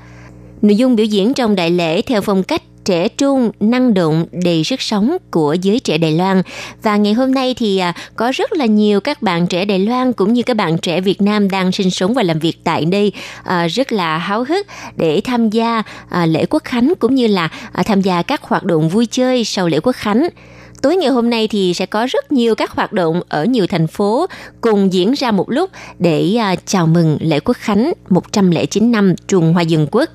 Nội dung biểu diễn trong đại lễ theo phong cách trẻ trung, năng động, đầy sức sống của giới trẻ Đài Loan. Và ngày hôm nay thì à, có rất là nhiều các bạn trẻ Đài Loan cũng như các bạn trẻ Việt Nam đang sinh sống và làm việc tại đây à, rất là háo hức để tham gia à, lễ Quốc Khánh cũng như là tham gia các hoạt động vui chơi sau lễ Quốc Khánh. Tối ngày hôm nay thì sẽ có rất nhiều các hoạt động ở nhiều thành phố cùng diễn ra một lúc để chào mừng lễ Quốc Khánh 109 năm Trung Hoa Dân Quốc.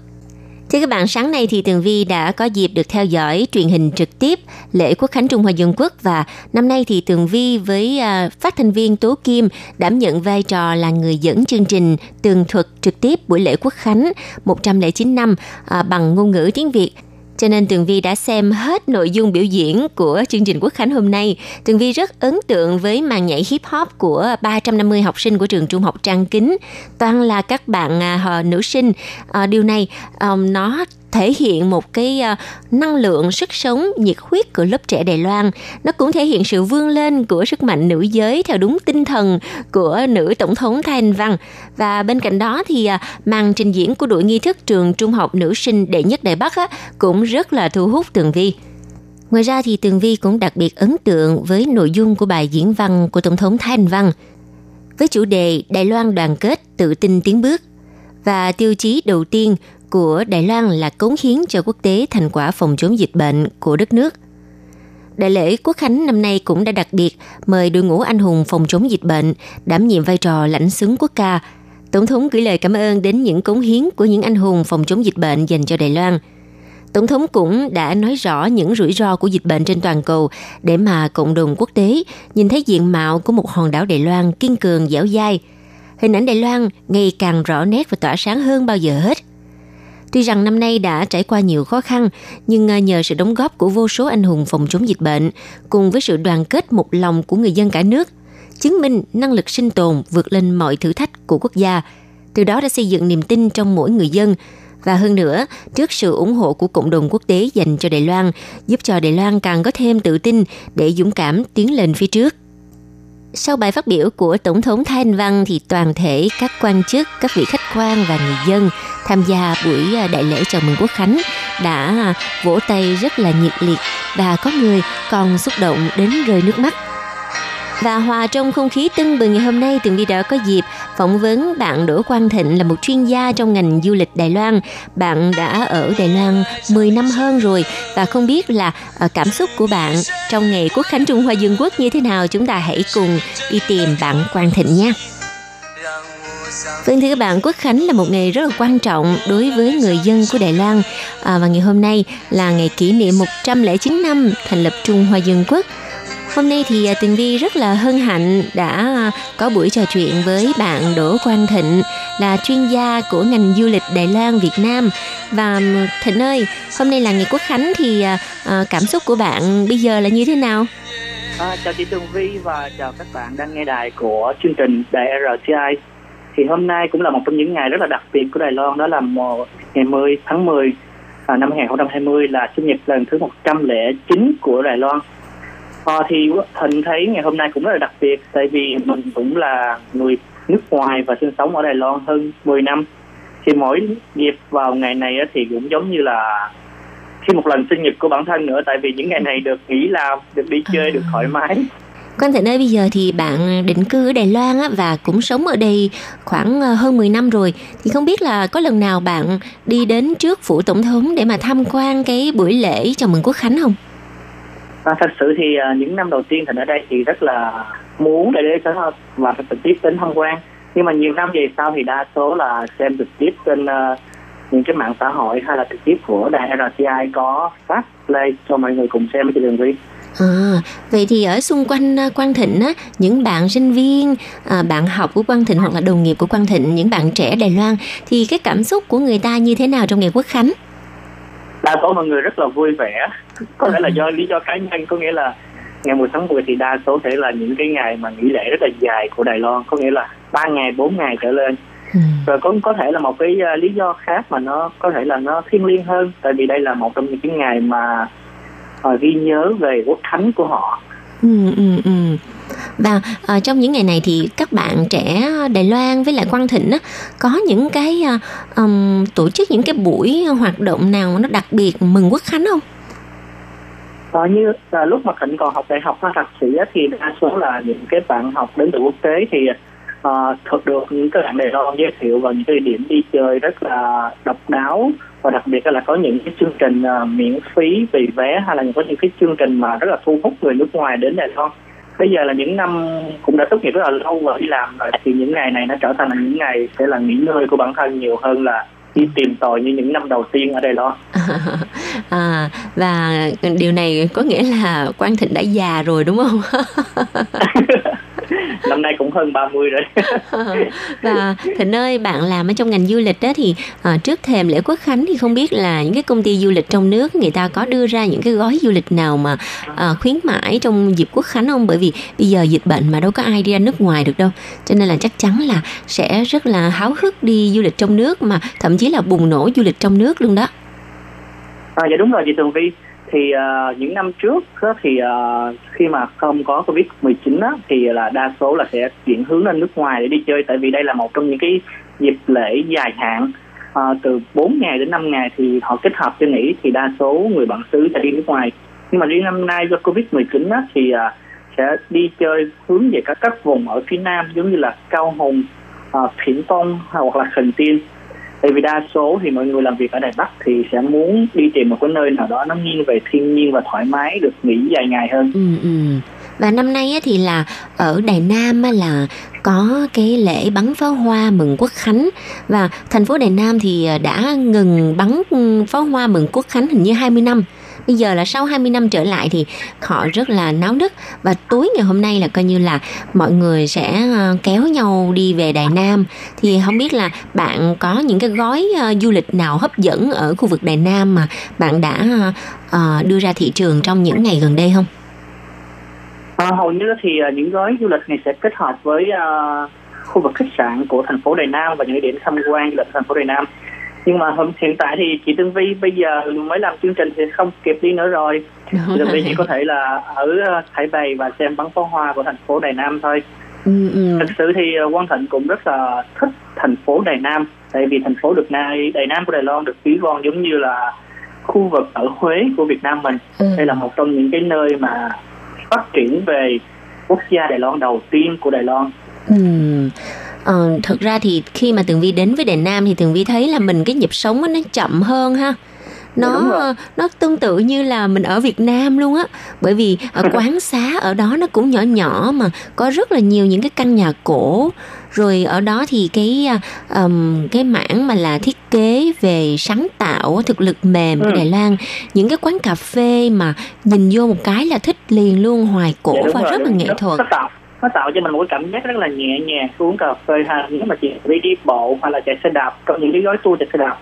Thưa các bạn, sáng nay thì Tường Vi đã có dịp được theo dõi truyền hình trực tiếp lễ Quốc khánh Trung Hoa Dân Quốc và năm nay thì Tường Vi với uh, phát thanh viên Tố Kim đảm nhận vai trò là người dẫn chương trình tường thuật trực tiếp buổi lễ Quốc khánh 109 năm uh, bằng ngôn ngữ tiếng Việt cho nên Tường Vi đã xem hết nội dung biểu diễn của chương trình Quốc Khánh hôm nay. Tường Vi rất ấn tượng với màn nhảy hip hop của 350 học sinh của trường trung học Trang Kính. Toàn là các bạn à, nữ sinh. À, điều này nó thể hiện một cái uh, năng lượng sức sống nhiệt huyết của lớp trẻ Đài Loan. Nó cũng thể hiện sự vươn lên của sức mạnh nữ giới theo đúng tinh thần của nữ tổng thống Thái Anh Văn. Và bên cạnh đó thì uh, màn trình diễn của đội nghi thức trường trung học nữ sinh đệ nhất Đài Bắc á, cũng rất là thu hút Tường Vi. Ngoài ra thì Tường Vi cũng đặc biệt ấn tượng với nội dung của bài diễn văn của Tổng thống Thái Anh Văn với chủ đề Đài Loan đoàn kết tự tin tiến bước. Và tiêu chí đầu tiên của Đài Loan là cống hiến cho quốc tế thành quả phòng chống dịch bệnh của đất nước. Đại lễ Quốc Khánh năm nay cũng đã đặc biệt mời đội ngũ anh hùng phòng chống dịch bệnh đảm nhiệm vai trò lãnh xứng quốc ca. Tổng thống gửi lời cảm ơn đến những cống hiến của những anh hùng phòng chống dịch bệnh dành cho Đài Loan. Tổng thống cũng đã nói rõ những rủi ro của dịch bệnh trên toàn cầu để mà cộng đồng quốc tế nhìn thấy diện mạo của một hòn đảo Đài Loan kiên cường dẻo dai. Hình ảnh Đài Loan ngày càng rõ nét và tỏa sáng hơn bao giờ hết. Tuy rằng năm nay đã trải qua nhiều khó khăn, nhưng à, nhờ sự đóng góp của vô số anh hùng phòng chống dịch bệnh, cùng với sự đoàn kết một lòng của người dân cả nước, chứng minh năng lực sinh tồn vượt lên mọi thử thách của quốc gia. Từ đó đã xây dựng niềm tin trong mỗi người dân Và hơn nữa, trước sự ủng hộ của cộng đồng quốc tế dành cho Đài Loan, giúp cho Đài Loan càng có thêm tự tin để dũng cảm tiến lên phía trước. Sau bài phát biểu của Tổng thống Thái Anh Văn thì toàn thể các quan chức, các vị khách quan và người dân tham gia buổi à, đại lễ chào mừng quốc khánh đã à, vỗ tay rất là nhiệt liệt và có người còn xúc động đến rơi nước mắt. Và hòa trong không khí tưng bừng ngày hôm nay, Tường Vi đã có dịp phỏng vấn bạn Đỗ Quang Thịnh là một chuyên gia trong ngành du lịch Đài Loan. Bạn đã ở Đài Loan 10 năm hơn rồi và không biết là ờ, cảm xúc của bạn trong ngày Quốc khánh Trung Hoa Dương Quốc như thế nào. Chúng ta hãy cùng đi tìm bạn Quang Thịnh nha. Vâng thưa các bạn, Quốc Khánh là một ngày rất là quan trọng đối với người dân của Đài Loan à, và ngày hôm nay là ngày kỷ niệm 109 năm thành lập Trung Hoa Dân Quốc. Hôm nay thì à, Tường Vi rất là hân hạnh đã có buổi trò chuyện với bạn Đỗ Quang Thịnh là chuyên gia của ngành du lịch Đài Loan Việt Nam. Và à, Thịnh ơi hôm nay là ngày Quốc Khánh thì à, cảm xúc của bạn bây giờ là như thế nào? À, chào chị Tường Vi và chào các bạn đang nghe đài của chương trình đài RTI thì hôm nay cũng là một trong những ngày rất là đặc biệt của Đài Loan đó là một ngày 10 tháng 10 năm 2020 là sinh nhật lần thứ 109 của Đài Loan. Ờ, thì Thịnh thấy ngày hôm nay cũng rất là đặc biệt tại vì mình cũng là người nước ngoài và sinh sống ở Đài Loan hơn 10 năm thì mỗi dịp vào ngày này thì cũng giống như là khi một lần sinh nhật của bản thân nữa tại vì những ngày này được nghỉ làm được đi chơi được thoải mái Quan Thịnh ơi, bây giờ thì bạn định cư ở Đài Loan á, và cũng sống ở đây khoảng ờ, hơn 10 năm rồi. Thì không biết là có lần nào bạn đi đến trước phủ tổng thống để mà tham quan cái buổi lễ chào mừng quốc khánh không? À, thật sự thì uh, những năm đầu tiên thành ở đây thì rất là muốn để đến và trực tiếp đến tham quan. Nhưng mà nhiều năm về sau thì đa số là xem trực tiếp trên uh, những cái mạng xã hội hay là trực tiếp của đài RTI có phát lên cho mọi người cùng xem trên đường vi À, vậy thì ở xung quanh Quang Thịnh á, những bạn sinh viên, à, bạn học của Quang Thịnh hoặc là đồng nghiệp của Quang Thịnh, những bạn trẻ Đài Loan thì cái cảm xúc của người ta như thế nào trong ngày Quốc khánh? đa số mọi người rất là vui vẻ có thể là do lý do cá nhân có nghĩa là ngày 10 tháng 10 thì đa số thể là những cái ngày mà nghỉ lễ rất là dài của Đài Loan có nghĩa là ba ngày bốn ngày trở lên ừ. rồi có có thể là một cái uh, lý do khác mà nó có thể là nó thiêng liêng hơn tại vì đây là một trong những cái ngày mà uh, ghi nhớ về quốc khánh của họ ừ, ừ, ừ. Và uh, trong những ngày này thì các bạn trẻ Đài Loan với lại Quang Thịnh á, có những cái uh, um, tổ chức những cái buổi hoạt động nào nó đặc biệt mừng quốc khánh không? Ờ, như là lúc mà Thịnh còn học đại học hay thạc sĩ thì đa số là những cái bạn học đến từ quốc tế thì uh, thực được những cái bạn Đài Loan giới thiệu vào những cái điểm đi chơi rất là độc đáo và đặc biệt là có những cái chương trình uh, miễn phí vì vé hay là có những cái chương trình mà rất là thu hút người nước ngoài đến Đài Loan. Bây giờ là những năm cũng đã tốt nghiệp rất là lâu và đi làm rồi thì những ngày này nó trở thành là những ngày sẽ là nghỉ ngơi của bản thân nhiều hơn là đi tìm tòi như những năm đầu tiên ở đây đó (laughs) à, và điều này có nghĩa là Quang Thịnh đã già rồi đúng không? (laughs) (laughs) năm nay cũng hơn 30 rồi. (laughs) Và Thịnh ơi bạn làm ở trong ngành du lịch đó thì uh, trước thềm lễ quốc khánh thì không biết là những cái công ty du lịch trong nước người ta có đưa ra những cái gói du lịch nào mà uh, khuyến mãi trong dịp quốc khánh không? Bởi vì bây giờ dịch bệnh mà đâu có ai đi ra nước ngoài được đâu. Cho nên là chắc chắn là sẽ rất là háo hức đi du lịch trong nước mà thậm chí là bùng nổ du lịch trong nước luôn đó. À, dạ đúng rồi chị Tường Vi thì uh, những năm trước đó, thì uh, khi mà không có covid 19 đó, thì là đa số là sẽ chuyển hướng lên nước ngoài để đi chơi. Tại vì đây là một trong những cái dịp lễ dài hạn uh, từ 4 ngày đến 5 ngày thì họ kết hợp cho nghỉ thì đa số người bản xứ sẽ đi nước ngoài. Nhưng mà riêng năm nay do covid 19 đó, thì uh, sẽ đi chơi hướng về các các vùng ở phía nam giống như là cao hùng uh, phiến tông hoặc là khẩn tiên tại vì đa số thì mọi người làm việc ở đài bắc thì sẽ muốn đi tìm một cái nơi nào đó nó nghiêng về thiên nhiên và thoải mái được nghỉ dài ngày hơn. Ừ, ừ. và năm nay thì là ở đài nam là có cái lễ bắn pháo hoa mừng quốc khánh. Và thành phố đài nam thì à, đã ngừng bắn ừ, pháo hoa mừng quốc khánh hình như 20 năm bây giờ là sau 20 năm trở lại thì họ rất là náo nức. Và tối ngày hôm nay là coi như là mọi người sẽ ờ, kéo nhau đi về Đài Nam. Thì không biết là bạn có những cái gói ờ, du lịch nào hấp dẫn ở khu vực Đài Nam mà bạn đã ờ, đưa ra thị trường trong những ngày gần đây không? À, hầu như thì những gói du lịch này sẽ kết hợp với uh, khu vực khách sạn của thành phố Đài Nam và những điểm tham quan du lịch thành phố Đài Nam nhưng mà hôm hiện tại thì chị Tương Vi bây giờ mới làm chương trình thì không kịp đi nữa rồi chị Tương Vi chỉ có thể là ở ờ, Thái Bày và xem bắn pháo hoa của thành phố Đài Nam thôi Ừ, ừ. thực sự thì ờ, Quang Thịnh cũng rất là thích thành phố Đài Nam tại vì thành phố được nay Đài Nam của Đài Loan được ví von giống như là khu vực ở Huế của Việt Nam mình Ừ. đây là một trong những cái nơi mà phát triển về quốc gia Đài Loan đầu tiên của Đài Loan. Ờ, thực ra thì khi mà Tường Vi đến với Đài Nam thì Tường Vi thấy là mình cái nhịp sống nó chậm hơn ha. Nó nó tương tự như là mình ở Việt Nam luôn á. Bởi vì ở (laughs) quán xá ở đó nó cũng nhỏ nhỏ mà có rất là nhiều những cái căn nhà cổ. Rồi ở đó thì cái ừm, cái mảng mà là thiết kế về sáng tạo thực lực mềm của Ừ. Đài Loan. Những cái quán cà phê mà nhìn vô một cái là thích liền luôn hoài cổ Dạ, và rất là nghệ thuật nó tạo cho mình một cái cảm giác rất là nhẹ nhàng uống cà phê ha. Nếu mà chị đi đi bộ hoặc là chạy xe đạp, có những cái gói tour chạy xe đạp,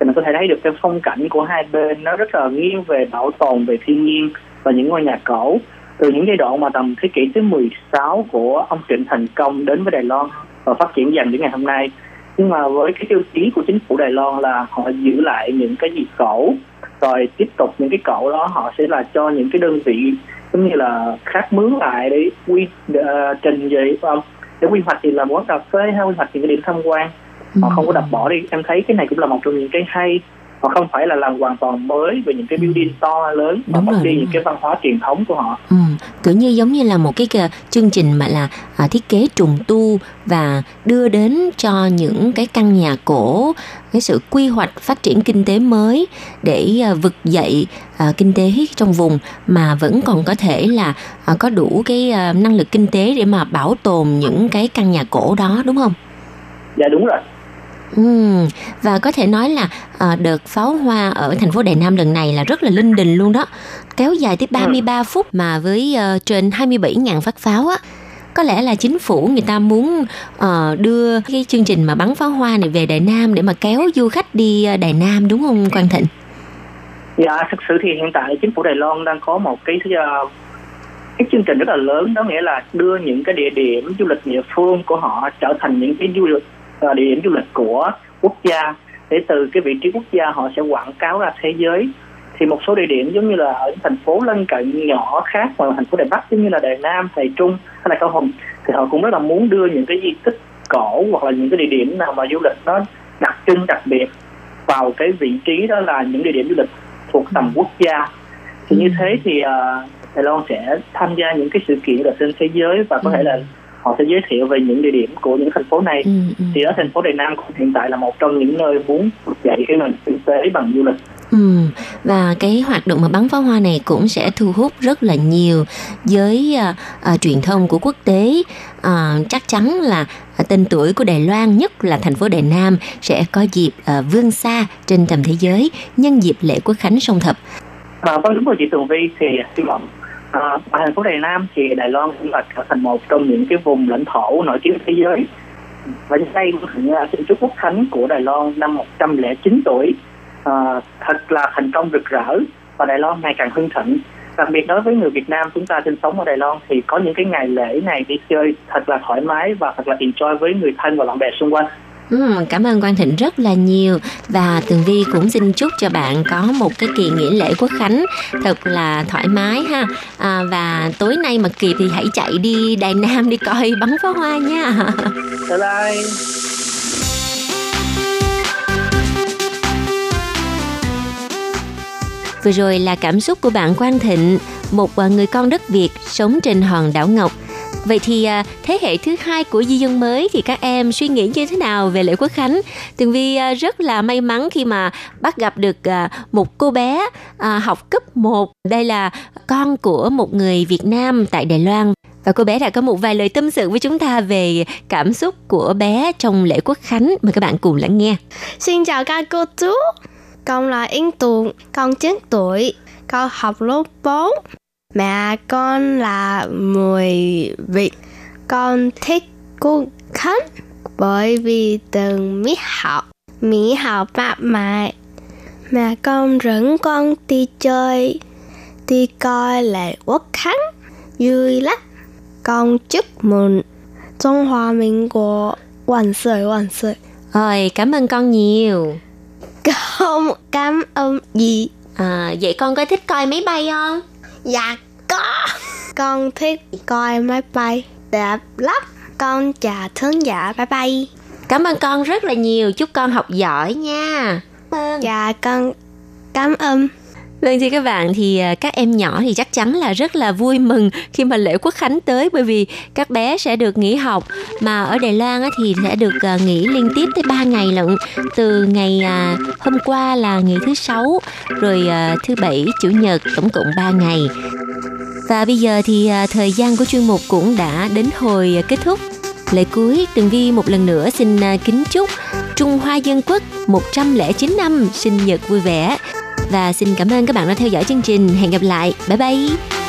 thì mình có thể thấy được cái phong cảnh của hai bên nó rất là nghiêng về bảo tồn, về thiên nhiên và những ngôi nhà cổ. Từ những giai đoạn mà tầm thế kỷ thứ 16 của ông Trịnh Thành Công đến với Đài Loan và phát triển dần đến ngày hôm nay nhưng mà với cái tiêu chí của chính phủ Đài Loan là họ giữ lại những cái gì cổ rồi tiếp tục những cái cổ đó họ sẽ là cho những cái đơn vị giống như là khác mướn lại để quy ờ, trình về không để quy hoạch thì là quán cà phê hay quy hoạch những cái điểm tham quan. Họ không có đập bỏ đi. Em thấy cái này cũng là một trong những cái hay họ không phải là làm hoàn toàn mới về những cái building to lớn mà Đúng rồi, đi những cái văn hóa truyền thống của họ. Ừ, kiểu như giống như là một cái kì- chương trình mà là à, thiết kế trùng tu và đưa đến cho những cái căn nhà cổ cái sự quy hoạch phát triển kinh tế mới để à, vực dậy à, kinh tế trong vùng mà vẫn còn có thể là à, có đủ cái à, năng lực kinh tế để mà bảo tồn những cái căn nhà cổ đó đúng không? dạ đúng rồi Ừ, và có thể nói là à, đợt pháo hoa ở thành phố Đài Nam lần này là rất là linh đình luôn đó. Kéo dài tới 33 phút mà với ờ, trên 27.000 phát pháo á. Có lẽ là chính phủ người ta muốn ờ, đưa cái chương trình mà bắn pháo hoa này về Đài Nam để mà kéo du khách đi Đài Nam đúng không Quang Thịnh? Dạ, thực sự thì hiện tại chính phủ Đài Loan đang có một cái uh, cái chương trình rất là lớn đó nghĩa là đưa những cái địa điểm du lịch địa phương của họ trở thành những cái du lịch uh, địa điểm du lịch của quốc gia. Để từ cái vị trí quốc gia họ sẽ quảng cáo ra thế giới. Thì một số địa điểm giống như là ở những thành phố lân cận nhỏ khác ngoài thành phố Đài Bắc giống như là Đài Nam, Đài Trung hay là Cao Hùng thì họ cũng rất là muốn đưa những cái di tích cổ hoặc là những cái địa điểm nào mà du lịch nó đặc trưng đặc biệt vào cái vị trí đó là những địa điểm du lịch thuộc tầm quốc gia. Thì như thế thì uh, Đài Loan sẽ tham gia những cái sự kiện ở trên thế giới và có thể là họ sẽ giới thiệu về những địa điểm của những thành phố này. Thì ở thành phố Đài Nam cũng hiện tại là một trong những nơi muốn dậy cái nền kinh tế bằng du lịch. Ừ, và cái hoạt động mà bắn pháo hoa này cũng sẽ thu hút rất là nhiều giới à, à, truyền thông của quốc tế. À, chắc chắn là tên tuổi của Đài Loan nhất là thành phố Đài Nam sẽ có dịp à, vươn xa trên tầm thế giới nhân dịp lễ quốc khánh sông Thập. À, vâng đúng rồi chị Tường Vi. Thì hy vọng Ờ, à, ở thành phố Đài Nam thì Đài Loan cũng là trở thành một trong những cái vùng lãnh thổ nổi tiếng thế giới. Và nhân đây cũng là ra chúc quốc khánh của Đài Loan năm 109 tuổi à, thật là thành công rực rỡ và Đài Loan ngày càng hưng thịnh. Đặc biệt đối với người Việt Nam chúng ta sinh sống ở Đài Loan thì có những cái ngày lễ này đi chơi thật là thoải mái và thật là enjoy với người thân và bạn bè xung quanh. Ừ, cảm ơn Quang Thịnh rất là nhiều và Tường Vi cũng xin chúc cho bạn có một cái kỳ nghỉ lễ quốc khánh thật là thoải mái ha à, và tối nay mà kịp thì hãy chạy đi Đài Nam đi coi bắn pháo hoa nha. Bye bye. Vừa rồi là cảm xúc của bạn Quang Thịnh, một à, người con đất Việt sống trên hòn đảo Ngọc. Vậy thì à, thế hệ thứ hai của di dân mới thì các em suy nghĩ như thế nào về lễ Quốc Khánh? Tường Vi à, rất là may mắn khi mà bắt gặp được à, một cô bé học cấp 1. Đây là con của một người Việt Nam tại Đài Loan. Và cô bé đã có một vài lời tâm sự với chúng ta về cảm xúc của bé trong lễ Quốc Khánh. Mời các bạn cùng lắng nghe. Xin chào các cô chú, con là Yên Tùng, con 9 tuổi, con học lớp 4 Mẹ con là người Việt, con thích Quốc Khánh bởi vì từ Mỹ học, Mỹ học bạn mẹ. Mẹ con dẫn con đi chơi, đi coi lễ Quốc Khánh, vui lắm. Con chúc mừng Trung Hoa民国万岁万岁。 Rồi, cảm ơn con nhiều. Không cảm ơn gì. À, vậy con có thích coi máy bay không? Dạ có. Con thích coi máy bay đẹp lắm. Con chào thính giả bye bye. Cảm ơn con rất là nhiều, chúc con học giỏi nha. Dạ con cảm ơn. Vâng thưa các bạn thì à, các em nhỏ thì chắc chắn là rất là vui mừng khi mà lễ quốc khánh tới bởi vì các bé sẽ được nghỉ học. Mà ở Đài Loan thì sẽ được à, nghỉ liên tiếp tới 3 ngày lận. Từ ngày à, hôm qua là ngày thứ sáu rồi thứ bảy chủ nhật tổng cộng 3 ngày. Và bây giờ thì thời gian của chuyên mục cũng đã đến hồi kết thúc. Lễ cuối, Tường Vi một lần nữa xin kính chúc Trung Hoa Dân Quốc 109 năm sinh nhật vui vẻ và xin cảm ơn các bạn đã theo dõi chương trình. Hẹn gặp lại. Bye bye.